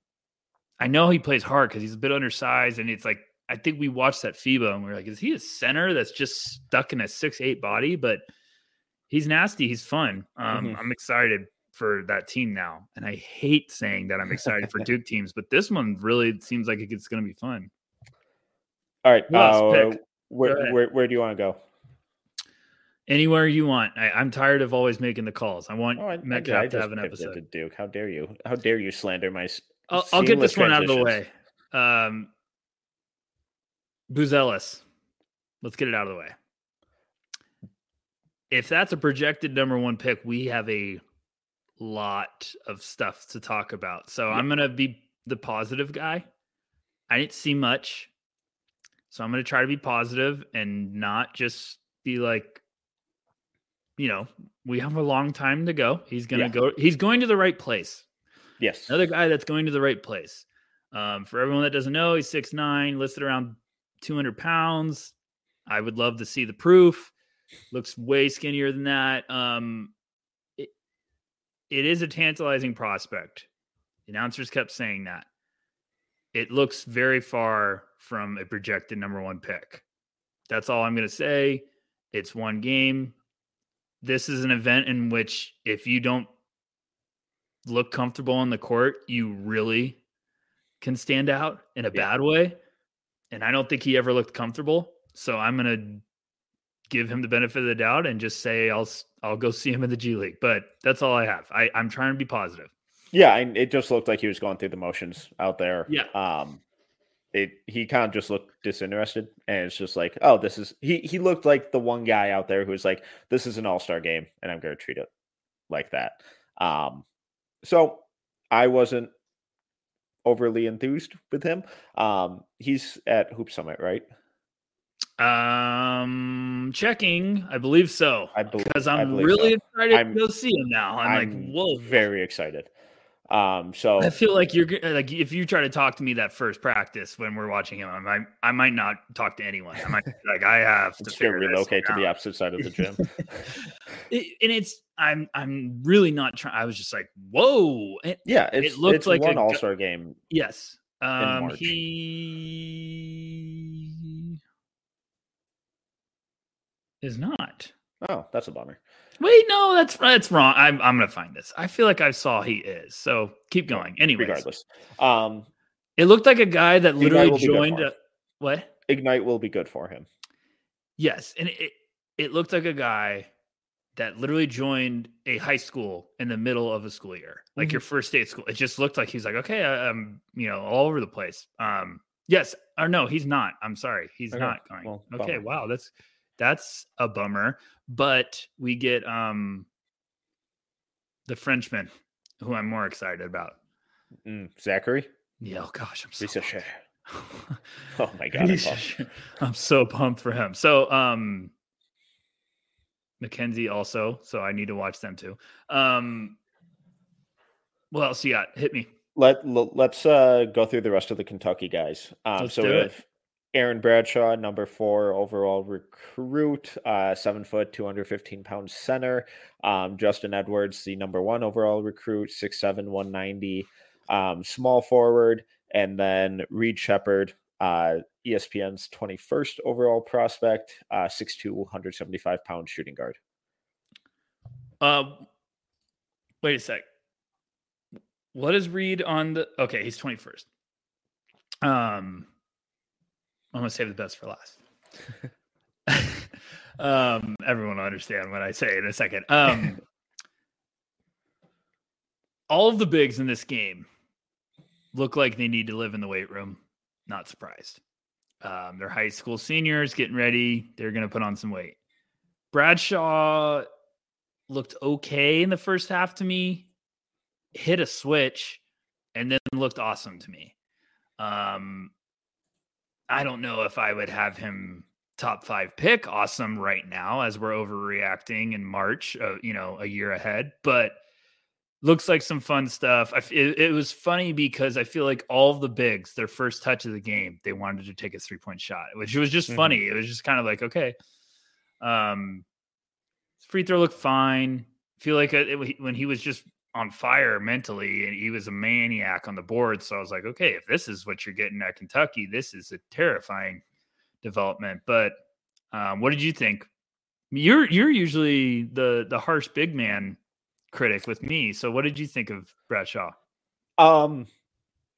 I know he plays hard because he's a bit undersized, and it's like I think we watched that FIBA and we are like, is he a center that's just stuck in a six eight body? But he's nasty. He's fun. Um, Mhm. I'm excited for that team now. And I hate saying that I'm excited for Duke teams, but this one really seems like it's going to be fun. All right, else uh, picked? Go where, where where do you want to go? Anywhere you want. I, am tired of always making the calls. I want oh, I, Metcalf I to have an episode. Duke. How dare you? How dare you slander my? I'll, I'll get this one out of the way. Um, Buzelis. Let's get it out of the way. If that's a projected number one pick, we have a lot of stuff to talk about. So yeah. I'm going to be the positive guy. I didn't see much. So I'm going to try to be positive and not just be like, you know, we have a long time to go. He's going to yeah. go, he's going to the right place. Yes. Another guy that's going to the right place. Um, for everyone that doesn't know, he's six nine, listed around 200 pounds. I would love to see the proof. Looks way skinnier than that. Um, it is a tantalizing prospect. The announcers kept saying that. It looks very far from a projected number one pick. That's all I'm going to say. It's one game. This is an event in which if you don't look comfortable on the court, you really can stand out in a yeah. bad way. And I don't think he ever looked comfortable. So I'm going to give him the benefit of the doubt and just say I'll I'll go see him in the G League. But that's all I have. I, I'm trying to be positive. Yeah, and it just looked like he was going through the motions out there. Yeah. Um, it he kind of just looked disinterested, and it's just like, oh, this is he. He looked like the one guy out there who's like, this is an all star game, and I'm going to treat it like that. Um, so I wasn't overly enthused with him. Um, he's at Hoop Summit, right? Um, checking. I believe so. I believe because I'm really so. excited I'm, to go see him now. I'm, I'm, like, whoa, very excited. Um, so I feel like you're like if you try to talk to me that first practice when we're watching him, I might I might not talk to anyone. I might like I have to relocate to the opposite side of the gym. it, and it's I'm I'm really not trying. I was just like, whoa, it, yeah, it looked like an All Star game. Yes, um, he is not. Oh, that's a bummer. Wait, no, that's that's wrong. I'm I'm gonna find this. I feel like I saw he is. So keep going. Anyway, regardless, um, it looked like a guy that literally joined. A, what? Ignite will be good for him. Yes, and it it looked like a guy that literally joined a high school in the middle of a school year, like mm-hmm. your first day at school. It just looked like he's like, okay, I, am you know all over the place. Um, yes, or no, he's not. I'm sorry, he's okay. not going. Well, okay, wow, that's that's a bummer. But we get um the Frenchman, who I'm more excited about. Mm, Zachary. Yeah. Oh gosh, I'm so. oh my god, I'm, I'm so pumped for him. So um Mackenzie also, so I need to watch them too. Um what else you got? Hit me. Let, let us uh, go through the rest of the Kentucky guys. Um, so we have Aaron Bradshaw, number four overall recruit, uh, seven foot, 215 pound center. Um, Justin Edwards, the number one overall recruit, six seven, 190, um, small forward. And then Reed Sheppard, uh, ESPN's 21st overall prospect, uh, 6'2, 175 pound shooting guard. Uh, wait a sec. What is Reed on the? Okay, he's 21st. Um, I'm gonna save the best for last. um, everyone will understand what I say in a second. Um, all of the bigs in this game look like they need to live in the weight room. Not surprised. Um, they're high school seniors getting ready. They're going to put on some weight. Bradshaw looked okay in the first half to me, hit a switch, and then looked awesome to me. Um, I don't know if I would have him top five pick awesome right now as we're overreacting in March, uh, you know, a year ahead, but looks like some fun stuff. I, it, it, was funny because I feel like all the bigs, their first touch of the game, they wanted to take a three point shot, which was just mm-hmm. funny. It was just kind of like, okay, um, free throw looked fine. I feel like it, when he was just on fire mentally and he was a maniac on the board. So I was like, okay, if this is what you're getting at Kentucky, this is a terrifying development. But um, what did you think? You're you're usually the the harsh big man critic with me. So what did you think of Bradshaw? Um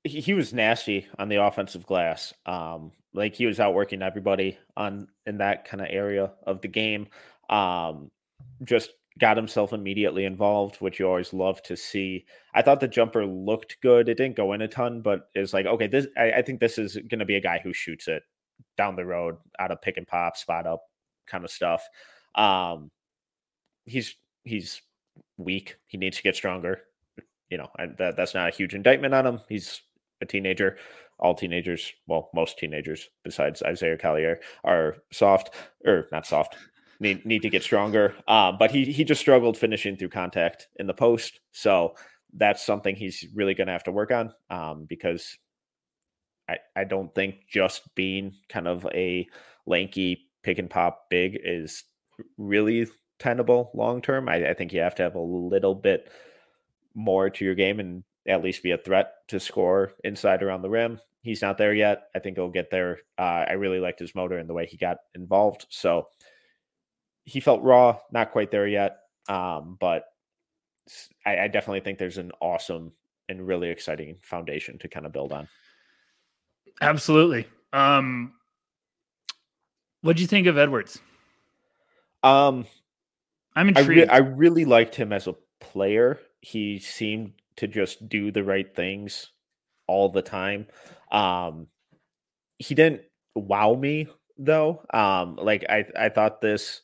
he, he was nasty on the offensive glass. Um, like he was outworking everybody on in that kind of area of the game. Um, just got himself immediately involved, which you always love to see. I thought the jumper looked good. It didn't go in a ton, but it's like, okay, this I, I think this is going to be a guy who shoots it down the road out of pick and pop, spot up kind of stuff. Um, he's he's weak. He needs to get stronger. You know, I, that that's not a huge indictment on him. He's a teenager. All teenagers, well, most teenagers besides Isaiah Collier are soft or not soft, need need to get stronger. Um, but he he just struggled finishing through contact in the post, so that's something he's really going to have to work on um, because I I don't think just being kind of a lanky pick and pop big is really tenable long term. I, I think you have to have a little bit more to your game and at least be a threat to score inside around the rim. He's not there yet. I think he'll get there. Uh, I really liked his motor and the way he got involved. So he felt raw, not quite there yet. Um, but I, I definitely think there's an awesome and really exciting foundation to kind of build on. Absolutely. Um, what do you think of Edwards? Um, I'm intrigued. I, re- I really liked him as a player. He seemed to just do the right things all the time. Um, he didn't wow me though. Um, like I, I thought this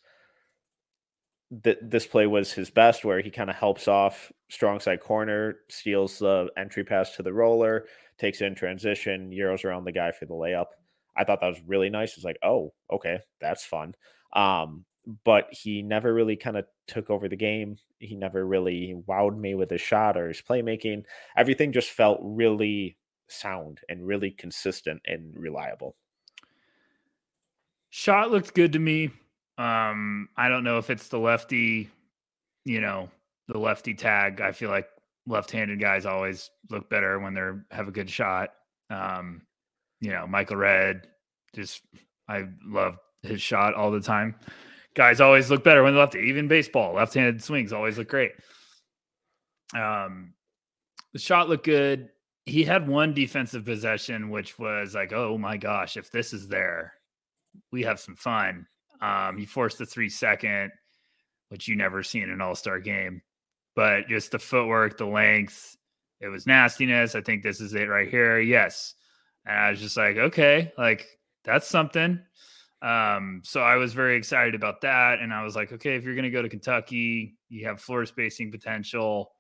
that this play was his best, where he kind of helps off strong side corner, steals the entry pass to the roller, takes in transition, euros around the guy for the layup. I thought that was really nice. It's like, oh, okay, that's fun. Um, but he never really kind of took over the game. He never really wowed me with his shot or his playmaking. Everything just felt really sound and really consistent and reliable. Shot looked good to me. Um, I don't know if it's the lefty, you know, the lefty tag. I feel like left-handed guys always look better when they're have a good shot. Um, you know, Michael Redd, just I love his shot all the time guys always look better when they're lefty. Even baseball, left-handed swings always look great. Um, the shot looked good. He had one defensive possession, which was like, oh my gosh, if this is there, we have some fun. Um, he forced the three second, which you never see in an all star game. But just the footwork, the length, it was nastiness. I think this is it right here. Yes. And I was just like, okay, like that's something. Um, so I was very excited about that. And I was like, okay, if you're going to go to Kentucky, you have floor spacing potential.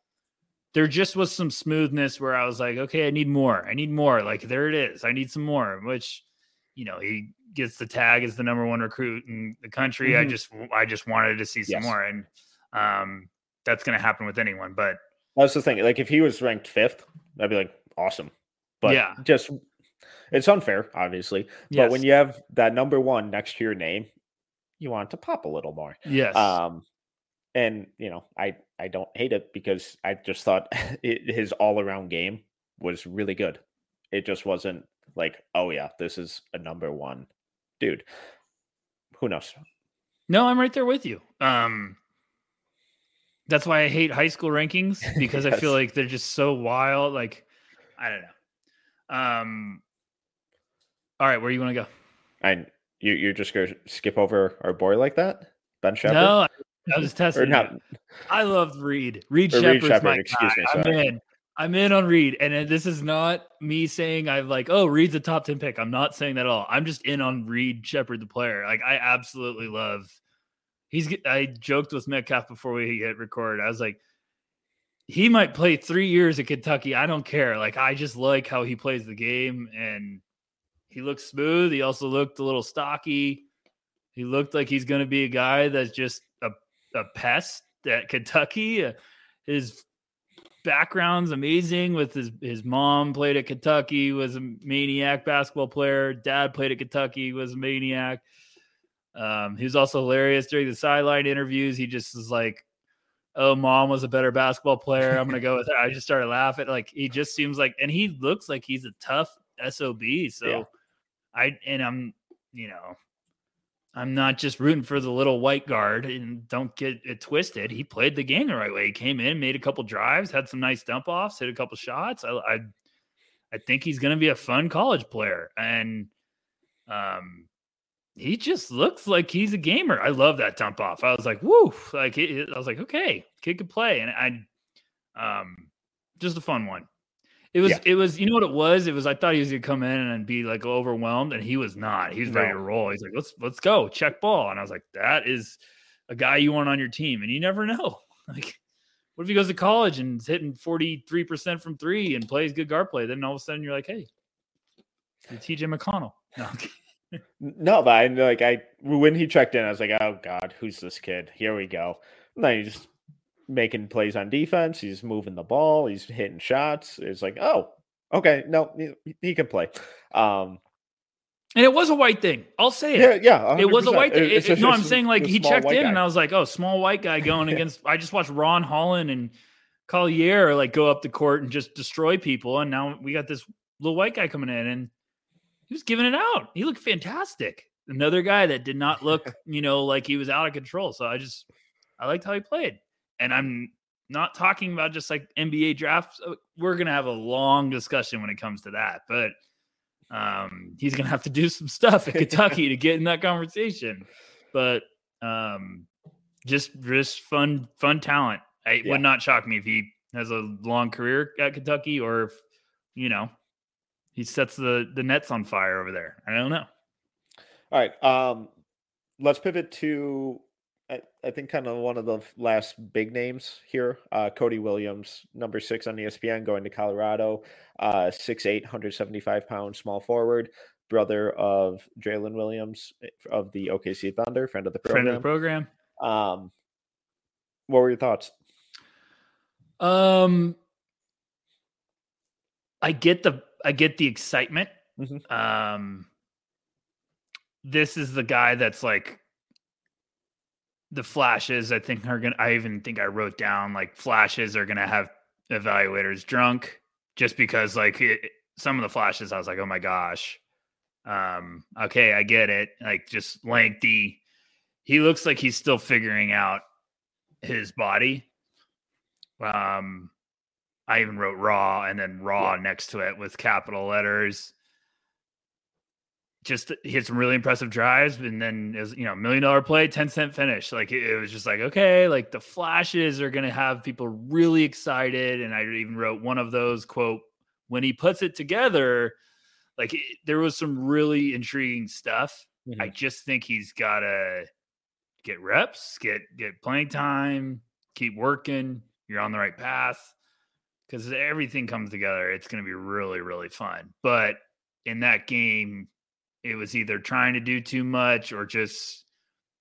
There just was some smoothness where I was like, okay, I need more. I need more. Like, there it is. I need some more, which, you know, he gets the tag as the number one recruit in the country. Mm-hmm. I just, I just wanted to see some yes. more. And, um, that's going to happen with anyone. But that's the thing. Like, if he was ranked fifth, I'd be like, awesome. But yeah, just it's unfair, obviously. Yes. But when you have that number one next to your name, you want to pop a little more. Yes. Um, and you know, I I don't hate it because I just thought it, his all around game was really good. It just wasn't like, oh yeah, this is a number one dude. Who knows? No, I'm right there with you. Um, that's why I hate high school rankings because yes. I feel like they're just so wild. Like, I don't know. Um, all right, where you want to go? And you you're just gonna skip over our boy like that, Ben Sheppard? No, I was testing. I loved Reed. Reed Sheppard's Reed my Excuse guy. Me, I'm in. I'm in on Reed, and this is not me saying I've like, oh, Reed's a top ten pick. I'm not saying that at all. I'm just in on Reed Sheppard, the player. Like, I absolutely love. He's. I joked with Metcalf before we hit record. I was like, he might play three years at Kentucky. I don't care. Like, I just like how he plays the game, and he looks smooth. He also looked a little stocky. He looked like he's going to be a guy that's just a, a pest at Kentucky. His background's amazing with his his mom played at Kentucky, was a maniac basketball player. Dad played at Kentucky, was a maniac. Um, he was also hilarious during the sideline interviews. He just was like, "Oh, mom was a better basketball player. I'm gonna go with her." I just started laughing. Like he just seems like, and he looks like he's a tough sob. So yeah. I and I'm you know I'm not just rooting for the little white guard and don't get it twisted. He played the game the right way. He came in, made a couple drives, had some nice dump offs, hit a couple shots. I I, I think he's going to be a fun college player. And um, he just looks like he's a gamer. I love that dump off. I was like, woo! Like I was like, okay, kid could play, and I, um, just a fun one. It was, yeah. it was, you know what it was? It was. I thought he was gonna come in and be like overwhelmed, and he was not. He was ready to roll. He's like, let's let's go, check ball, and I was like, that is a guy you want on your team, and you never know. Like, what if he goes to college and is hitting forty three percent from three and plays good guard play? Then all of a sudden you're like, hey, TJ McConnell. No, no, but I like I when he checked in, I was like, oh god, who's this kid? Here we go. And then he's making plays on defense. He's moving the ball. He's hitting shots. It's like, oh, okay, no, he, he can play. Um, and it was a white thing. I'll say it. Yeah, yeah. 100%. It was a white thing. It, it, no, I'm saying like he checked in, guy. and I was like, oh, small white guy going against. I just watched Ron Holland and Collier like go up the court and just destroy people, and now we got this little white guy coming in, and he was giving it out. He looked fantastic. Another guy that did not look, you know, like he was out of control. So I just, I liked how he played. And I'm not talking about just like NBA drafts. Uh, we're going to have a long discussion when it comes to that. But um, he's going to have to do some stuff at Kentucky to get in that conversation. But um, just, just fun, fun talent. It yeah. would not shock me if he has a long career at Kentucky or if, you know, he sets the the nets on fire over there. I don't know. All right. Um, let's pivot to I, I think kind of one of the last big names here. Uh, Cody Williams, number six on ESPN, going to Colorado. Uh, six eight, 175 pound small forward, brother of Jalen Williams eh, of the OKC Thunder, friend of the program. Friend of the program. Um, what were your thoughts? Um, I get the I get the excitement. Mm-hmm. Um, this is the guy that's like the flashes. I think are gonna. I even think I wrote down like flashes are gonna have evaluators drunk just because like it, some of the flashes I was like, oh my gosh. Um, okay, I get it. Like just lengthy. He looks like he's still figuring out his body. Um, I even wrote raw and then raw yeah. next to it with capital letters. Just he had some really impressive drives, and then it was you know million dollar play, ten cent finish. Like it, it was just like okay, like the flashes are gonna have people really excited. And I even wrote one of those quote when he puts it together. Like it, there was some really intriguing stuff. Mm-hmm. I just think he's gotta get reps, get get playing time, keep working. You're on the right path because everything comes together. It's going to be really, really fun. But in that game, it was either trying to do too much or just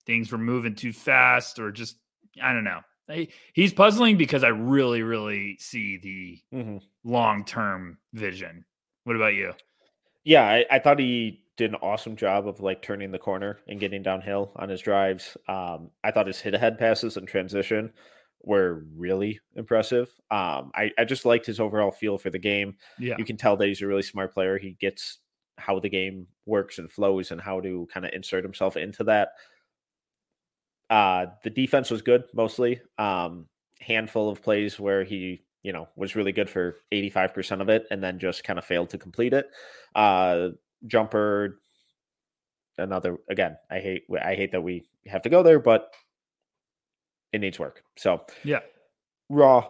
things were moving too fast or just, I don't know. He's puzzling because I really, really see the mm-hmm. long term vision. What about you? Yeah, I, I, thought he did an awesome job of like turning the corner and getting downhill on his drives. Um, I thought his hit ahead passes and transition were really impressive. Um, I, I just liked his overall feel for the game. Yeah. You can tell that he's a really smart player. He gets how the game works and flows and how to kind of insert himself into that. Uh, the defense was good mostly. Um, handful of plays where he, you know, was really good for 85% of it and then just kind of failed to complete it. Uh, jumper, another again, I hate I hate that we have to go there, but it needs work. So yeah, raw,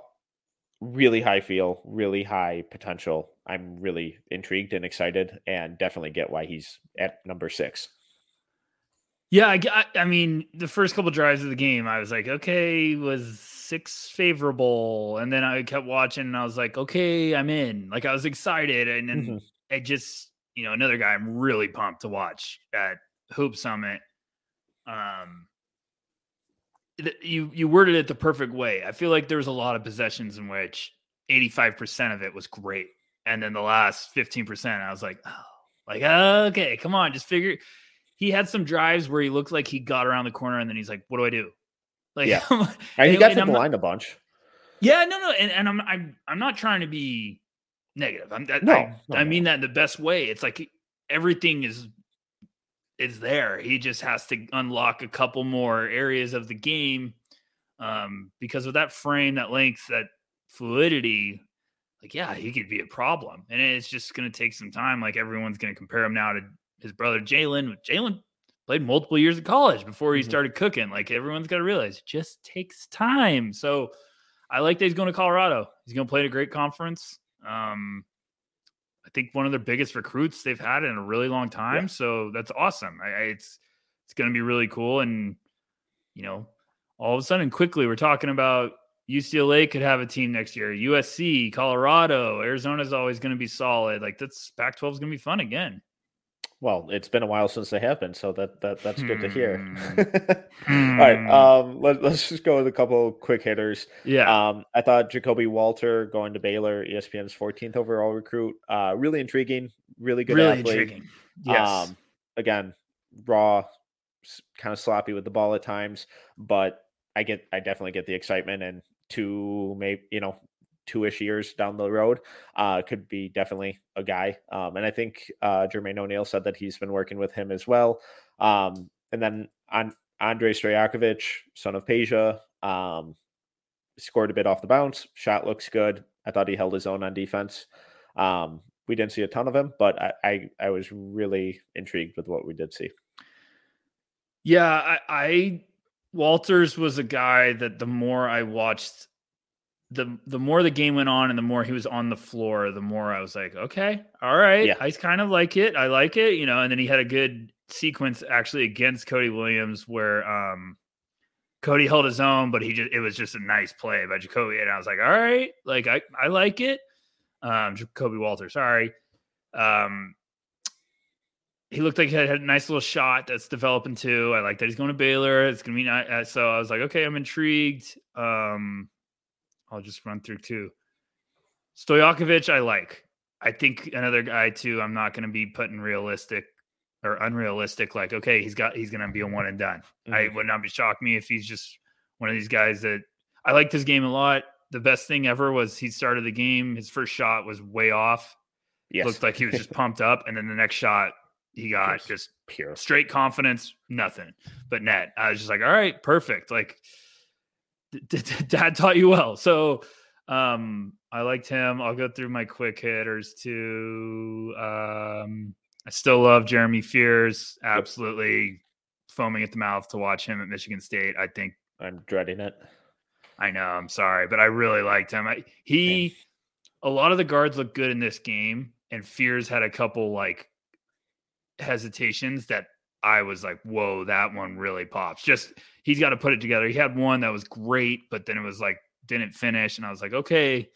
really high feel, really high potential. I'm really intrigued and excited, and definitely get why he's at number six. Yeah, I, I mean, the first couple drives of the game, I was like, okay, was six favorable, and then I kept watching, and I was like, okay, I'm in. Like I was excited, and then mm-hmm. I just, you know, another guy I'm really pumped to watch at Hoop Summit. Um, you you worded it the perfect way. I feel like there was a lot of possessions in which 85% of it was great. And then the last 15%, I was like, oh, like, okay, come on, just figure. He had some drives where he looked like he got around the corner and then he's like, what do I do? Like, yeah. and he got to the line a bunch. Yeah, no, no. And, and I'm, I'm, I'm not trying to be negative. I'm, no, I, no, I mean that in the best way. It's like everything is is there. He just has to unlock a couple more areas of the game um, because of that frame, that length, that fluidity. Like, yeah, he could be a problem. And it's just going to take some time. Like everyone's going to compare him now to his brother Jalen. Jalen played multiple years of college before he mm-hmm. started cooking. Like everyone's got to realize it just takes time. So I like that he's going to Colorado. He's going to play in a great conference. Um, I think one of their biggest recruits they've had in a really long time. Yeah. So that's awesome. I, I, it's it's going to be really cool. And you know, all of a sudden, quickly, we're talking about UCLA could have a team next year. USC, Colorado, Arizona's always going to be solid. Like that's Pac-12 is going to be fun again. Well, it's been a while since they have been, so that, that that's good to hear. hmm. All right, hmm. um, let, us just go with a couple quick hitters. Yeah, um, I thought Ja'Kobe Walter going to Baylor, ESPN's 14th overall recruit, uh, really intriguing, really good really athlete. Intriguing. Yes. Um, again, raw, kind of sloppy with the ball at times, but I get, I definitely get the excitement and two, maybe you know, two-ish years down the road uh, could be definitely a guy. Um, and I think uh, Jermaine O'Neal said that he's been working with him as well. Um, and then on Andrej Stojakovic, son of Peja, um, scored a bit off the bounce. Shot looks good. I thought he held his own on defense. Um, we didn't see a ton of him, but I, I, I was really intrigued with what we did see. Yeah, I, I Walters was a guy that the more I watched the the more the game went on and the more he was on the floor, the more I was like, okay, all right, yeah. I kind of like it. I like it, you know. And then he had a good sequence actually against Cody Williams where um Cody held his own, but he just it was just a nice play by Ja'Kobe, and I was like, all right, like I I like it. Um, Ja'Kobe Walter, sorry. Um, he looked like he had, a nice little shot that's developing too. I like that he's going to Baylor. It's gonna be nice. Uh, so I was like, okay, I'm intrigued. Um, I'll just run through two. Stojakovic, I like. I think another guy too. I'm not going to be putting realistic or unrealistic. Like, okay, he's got he's going to be a one and done. Mm-hmm. I would not be shocked me if he's just one of these guys that I liked his game a lot. The best thing ever was he started the game. His first shot was way off. Yes. Looked like he was just pumped up, and then the next shot he got just, just pure straight confidence, nothing but net. I was just like, all right, perfect. Like dad taught you well. So um, I liked him. I'll go through my quick hitters too. Um, I still love Jeremy Fears. Absolutely foaming at the mouth to watch him at Michigan State. I think I'm dreading it. I know. I'm sorry, but I really liked him. I, he, a lot of the guards look good in this game, and Fears had a couple like hesitations that I was like, whoa, that one really pops. Just he's got to put it together. He had one that was great, but then it was like didn't finish, and I was like, okay. And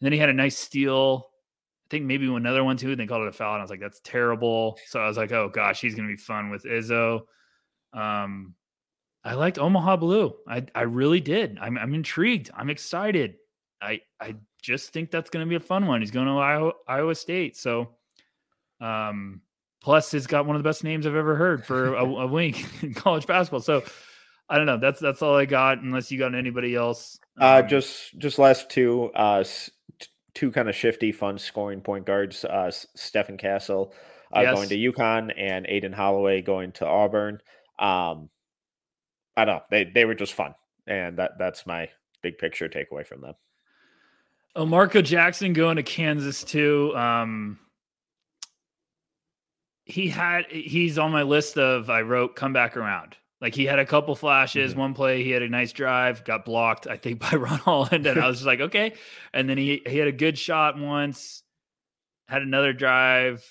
then he had a nice steal. I think maybe another one too. And they called it a foul, and I was like, that's terrible. So I was like, oh gosh, he's gonna be fun with Izzo. Um, I liked Omaha Biliew. I I really did. I'm I'm intrigued. I'm excited. I I just think that's gonna be a fun one. He's going to Iowa, Iowa State, so um Plus, he's got one of the best names I've ever heard for a, a week in college basketball. So I don't know. That's that's all I got. Unless you got anybody else. Uh, um, just just last two, uh, two kind of shifty, fun scoring point guards. Uh, Stephen Castle uh, yes. going to UConn and Aden Holloway going to Auburn. Um, I don't know. They they were just fun, and that that's my big picture takeaway from them. Oh, Marco Jackson going to Kansas too. Um, he had he's on my list of I wrote come back around. Like he had a couple flashes. Mm-hmm. One play, he had a nice drive, got blocked, I think, by Ron Holland. And I was just like, okay. And then he he had a good shot once, had another drive.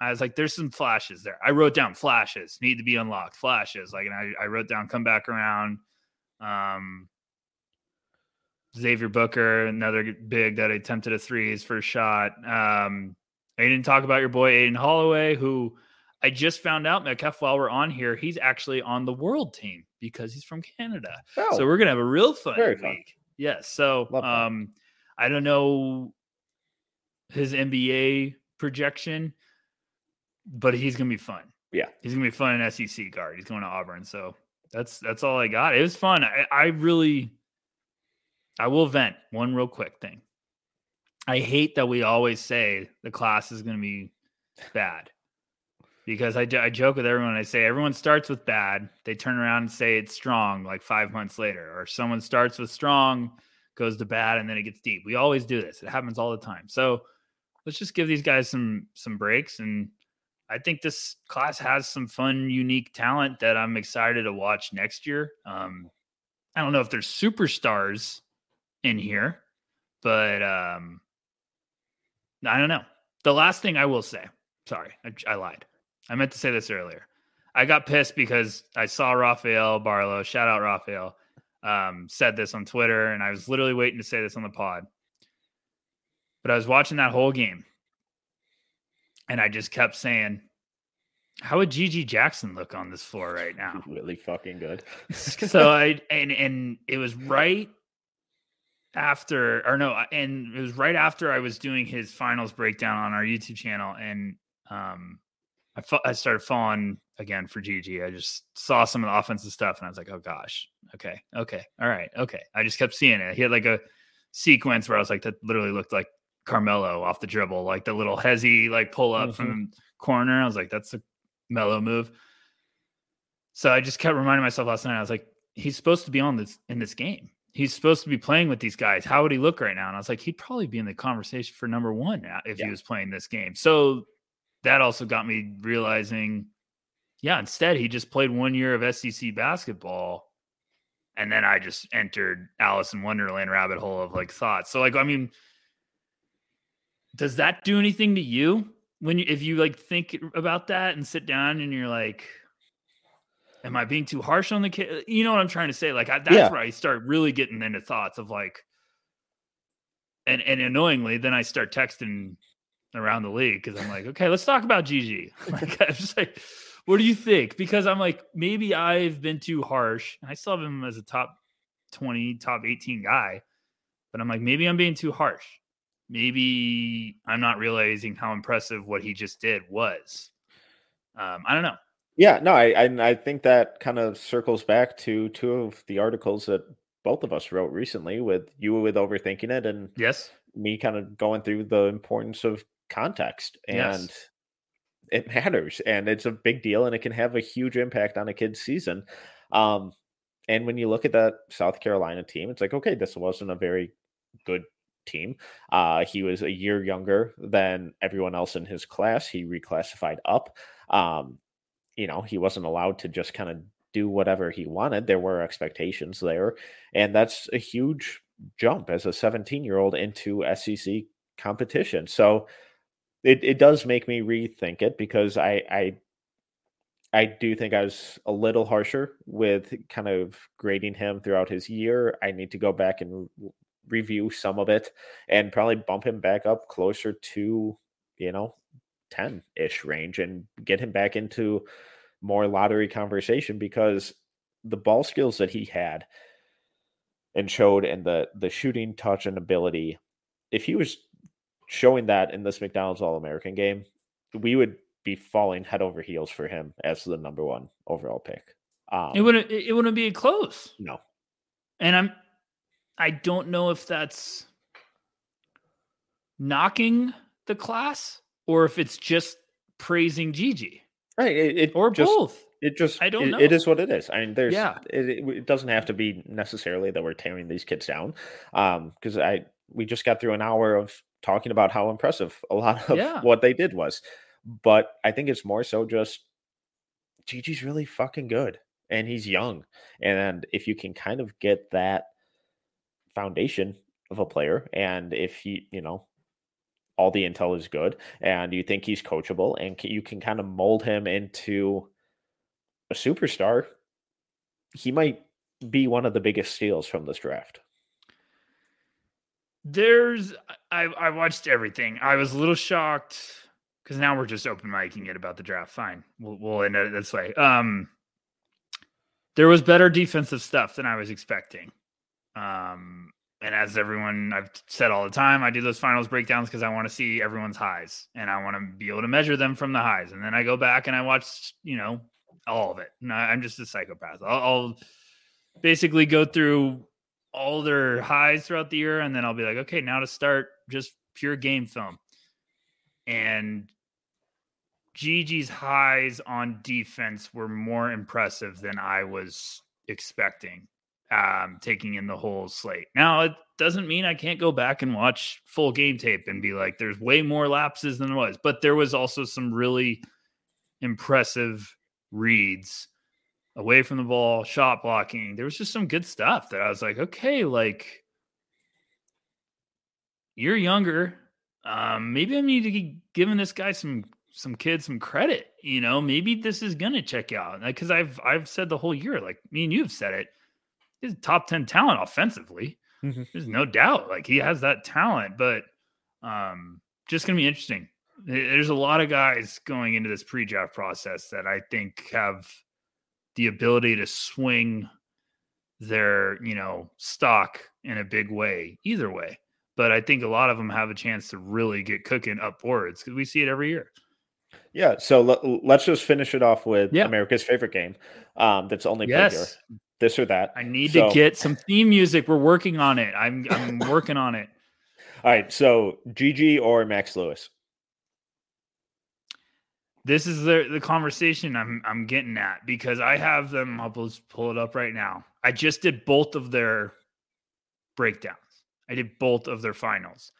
I was like, there's some flashes there. I wrote down flashes, need to be unlocked, flashes. Like, and I, I wrote down come back around. Um Xavier Booker, another big that attempted a three, his first shot. Um, I didn't talk about your boy Aden Holloway, who I just found out, Metcalf, while we're on here, he's actually on the world team because he's from Canada. Oh, so we're gonna have a real fun week. Fun. Yes. So um, I don't know his NBA projection, but he's gonna be fun. Yeah, he's gonna be fun in SEC guard. He's going to Auburn. So that's that's all I got. It was fun. I, I really, I will vent one real quick thing. I hate that we always say the class is going to be bad because I, I joke with everyone. I say everyone starts with bad. They turn around and say it's strong like five months later, or someone starts with strong, goes to bad and then it gets deep. We always do this. It happens all the time. So let's just give these guys some some breaks and I think this class has some fun, unique talent that I'm excited to watch next year. Um, I don't know if there's superstars in here, but um, I don't know. The last thing I will say, sorry, I, I lied. I meant to say this earlier. I got pissed because I saw Rafael Barlowe, shout out Rafael, um, said this on Twitter, and I was literally waiting to say this on the pod. But I was watching that whole game, and I just kept saying, "How would GG Jackson look on this floor right now?" Really fucking good. so I and and it was right after, or no, and it was right after I was doing his finals breakdown on our YouTube channel, and um, I, I started falling again for GG. I just saw some of the offensive stuff and I was like, oh gosh, okay, okay, all right, okay. I just kept seeing it. He had like a sequence where I was like, that literally looked like Carmelo off the dribble, like the little hezzy like pull up mm-hmm. from corner. I was like, that's a mellow move. So I just kept reminding myself last night. I was like, he's supposed to be on this in this game. He's supposed to be playing with these guys. How would he look right now? And I was like, he'd probably be in the conversation for number one if yeah. he was playing this game. So that also got me realizing, yeah, instead he just played one year of SEC basketball. And then I just entered Alice in Wonderland rabbit hole of like thoughts. So like, I mean, does that do anything to you when you, if you like think about that and sit down and you're like, am I being too harsh on the kid? You know what I'm trying to say? Like I, that's yeah. where I start really getting into thoughts of like, and and annoyingly, then I start texting around the league because I'm like, okay, let's talk about GG. Like, I'm just like, what do you think? Because I'm like, maybe I've been too harsh. And I still have him as a top 20, top 18 guy, but I'm like, maybe I'm being too harsh. Maybe I'm not realizing how impressive what he just did was. Um, I don't know. Yeah, no, I, I I think that kind of circles back to two of the articles that both of us wrote recently with you with overthinking it and yes me kind of going through the importance of context and yes. it matters and it's a big deal and it can have a huge impact on a kid's season. Um, and when you look at that South Carolina team, it's like, okay, this wasn't a very good team. Uh, he was a year younger than everyone else in his class. He reclassified up. Um, you know, he wasn't allowed to just kind of do whatever he wanted. There were expectations there. And that's a huge jump as a 17 year old into SEC competition. So it, it does make me rethink it because I, I I do think I was a little harsher with kind of grading him throughout his year. I need to go back and review some of it and probably bump him back up closer to, you know, 10 ish range and get him back into more lottery conversation because the ball skills that he had and showed and the the shooting touch and ability if he was showing that in this McDonald's All American game, we would be falling head over heels for him as the number one overall pick. Um, it wouldn't. It wouldn't be close. No. And I'm. I don't know if that's knocking the class or if it's just praising GG. Right. It, it or just, both. It just. I don't it, know. It is what it is. I mean, there's. Yeah. It, it doesn't have to be necessarily that we're tearing these kids down, because um, I we just got through an hour of talking about how impressive a lot of yeah. what they did was. But I think it's more so just GG's really fucking good and he's young. And if you can kind of get that foundation of a player, and if he, you know, all the intel is good, and you think he's coachable, and you can kind of mold him into a superstar, he might be one of the biggest steals from this draft. There's I I watched everything. I was a little shocked because now we're just open micing it about the draft. Fine, we'll we'll end it this way. Um, there was better defensive stuff than I was expecting. Um, and as everyone I've said all the time, I do those finals breakdowns because I want to see everyone's highs and I want to be able to measure them from the highs. And then I go back and I watch, you know, all of it. And I, am just a psychopath. I'll, I'll basically go through all their highs throughout the year, and then I'll be like, okay, now to start just pure game film. And GG's highs on defense were more impressive than I was expecting um, taking in the whole slate. Now, it doesn't mean I can't go back and watch full game tape and be like, there's way more lapses than there was, but there was also some really impressive reads away from the ball, shot blocking. There was just some good stuff that I was like, okay, like you're younger. Um, maybe I need to be giving this guy some some kids some credit. You know, maybe this is gonna check out. Because I've I've said the whole year, like me and you've said it, he's top 10 talent offensively. Mm-hmm. There's no doubt. Like he has that talent, but um just gonna be interesting. There's a lot of guys going into this pre-draft process that I think have the ability to swing their, you know, stock in a big way, either way. But I think a lot of them have a chance to really get cooking upwards because we see it every year. Yeah, so let, us just finish it off with yeah. America's favorite game. Um, that's only yes. played here. This or that. I need so, to get some theme music. We're working on it. I'm I'm working on it. All right, so GG or Max Lewis this is the the conversation I'm I'm getting at because I have them. I'll pull it up right now. I just did both of their breakdowns. I did both of their finals,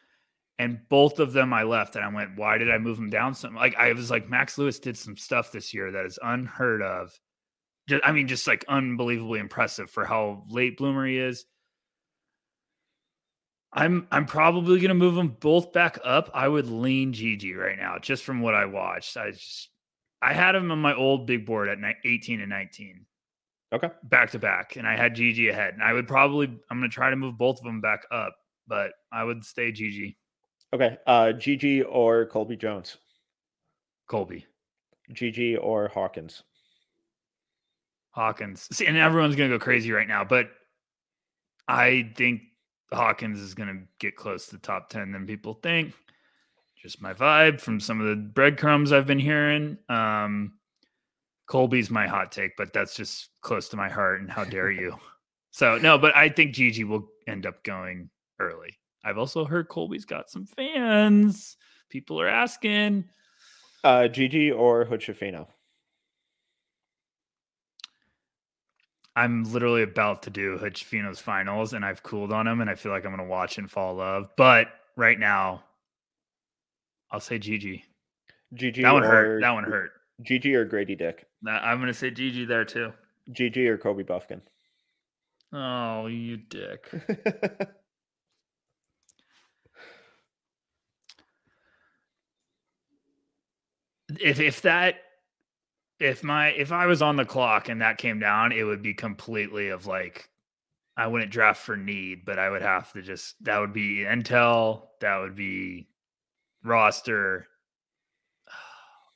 and both of them I left and I went, why did I move them down? Some like I was like Max Lewis did some stuff this year that is unheard of. Just, I mean, just like unbelievably impressive for how late bloomer he is. I'm I'm probably gonna move them both back up. I would lean GG right now, just from what I watched. I just I had him on my old big board at 18 and 19. Okay. Back to back. And I had GG ahead. And I would probably I'm gonna try to move both of them back up, but I would stay GG. Okay. Uh GG or Colby Jones. Colby. GG or Hawkins. Hawkins. See, and everyone's gonna go crazy right now, but I think Hawkins is going to get close to the top 10 than people think. Just my vibe from some of the breadcrumbs I've been hearing. Um, Colby's my hot take, but that's just close to my heart. And how dare you? so, no, but I think GG will end up going early. I've also heard Colby's got some fans. People are asking. Uh, GG or Hood-Schifino? I'm literally about to do Hood-Schifino's finals, and I've cooled on him, and I feel like I'm going to watch and fall in love. But right now, I'll say GG. GG. That one hurt. That one hurt. GG or Grady Dick. I'm going to say GG there too. GG or Kobe Bufkin. Oh, you dick. if if that if my if I was on the clock and that came down, it would be completely of like I wouldn't draft for need, but I would have to just that would be Intel, that would be roster.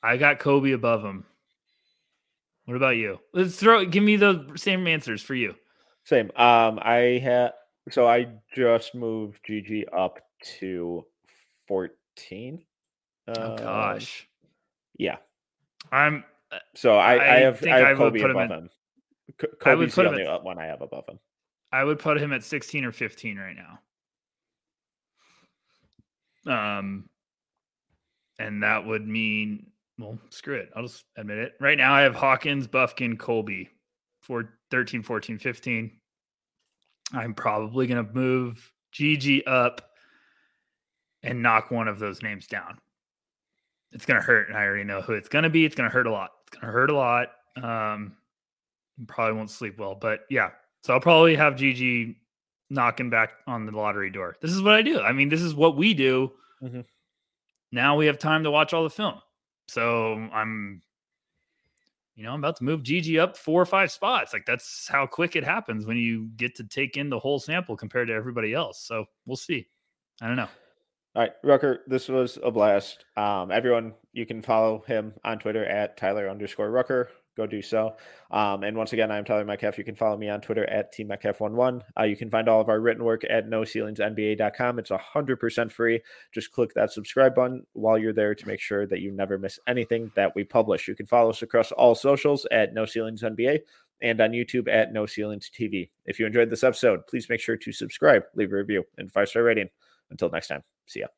I got Kobe above him. What about you? Let's throw give me the same answers for you. Same. Um I had so I just moved GG up to 14. Oh gosh. Um, yeah. I'm so I, I, I have I have I Kobe above him. him. Kobe's the only at, one I have above him. I would put him at 16 or 15 right now. Um, and that would mean, well, screw it. I'll just admit it. Right now, I have Hawkins, Bufkin, Colby for 13, 14, 15. I'm probably going to move GG up and knock one of those names down. It's going to hurt. And I already know who it's going to be. It's going to hurt a lot. It's gonna hurt a lot. Um, probably won't sleep well, but yeah. So I'll probably have GG knocking back on the lottery door. This is what I do. I mean, this is what we do. Mm-hmm. Now we have time to watch all the film. So I'm, you know, I'm about to move GG up four or five spots. Like that's how quick it happens when you get to take in the whole sample compared to everybody else. So we'll see. I don't know. All right, Rucker, this was a blast. Um, everyone, you can follow him on Twitter at Tyler underscore Rucker. Go do so. Um, and once again, I'm Tyler Metcalf. You can follow me on Twitter at TMetcalf11. Uh, you can find all of our written work at NoCeilingsNBA.com. It's 100% free. Just click that subscribe button while you're there to make sure that you never miss anything that we publish. You can follow us across all socials at No Ceilings NBA and on YouTube at No Ceilings TV. If you enjoyed this episode, please make sure to subscribe, leave a review, and five star rating. Until next time, see ya.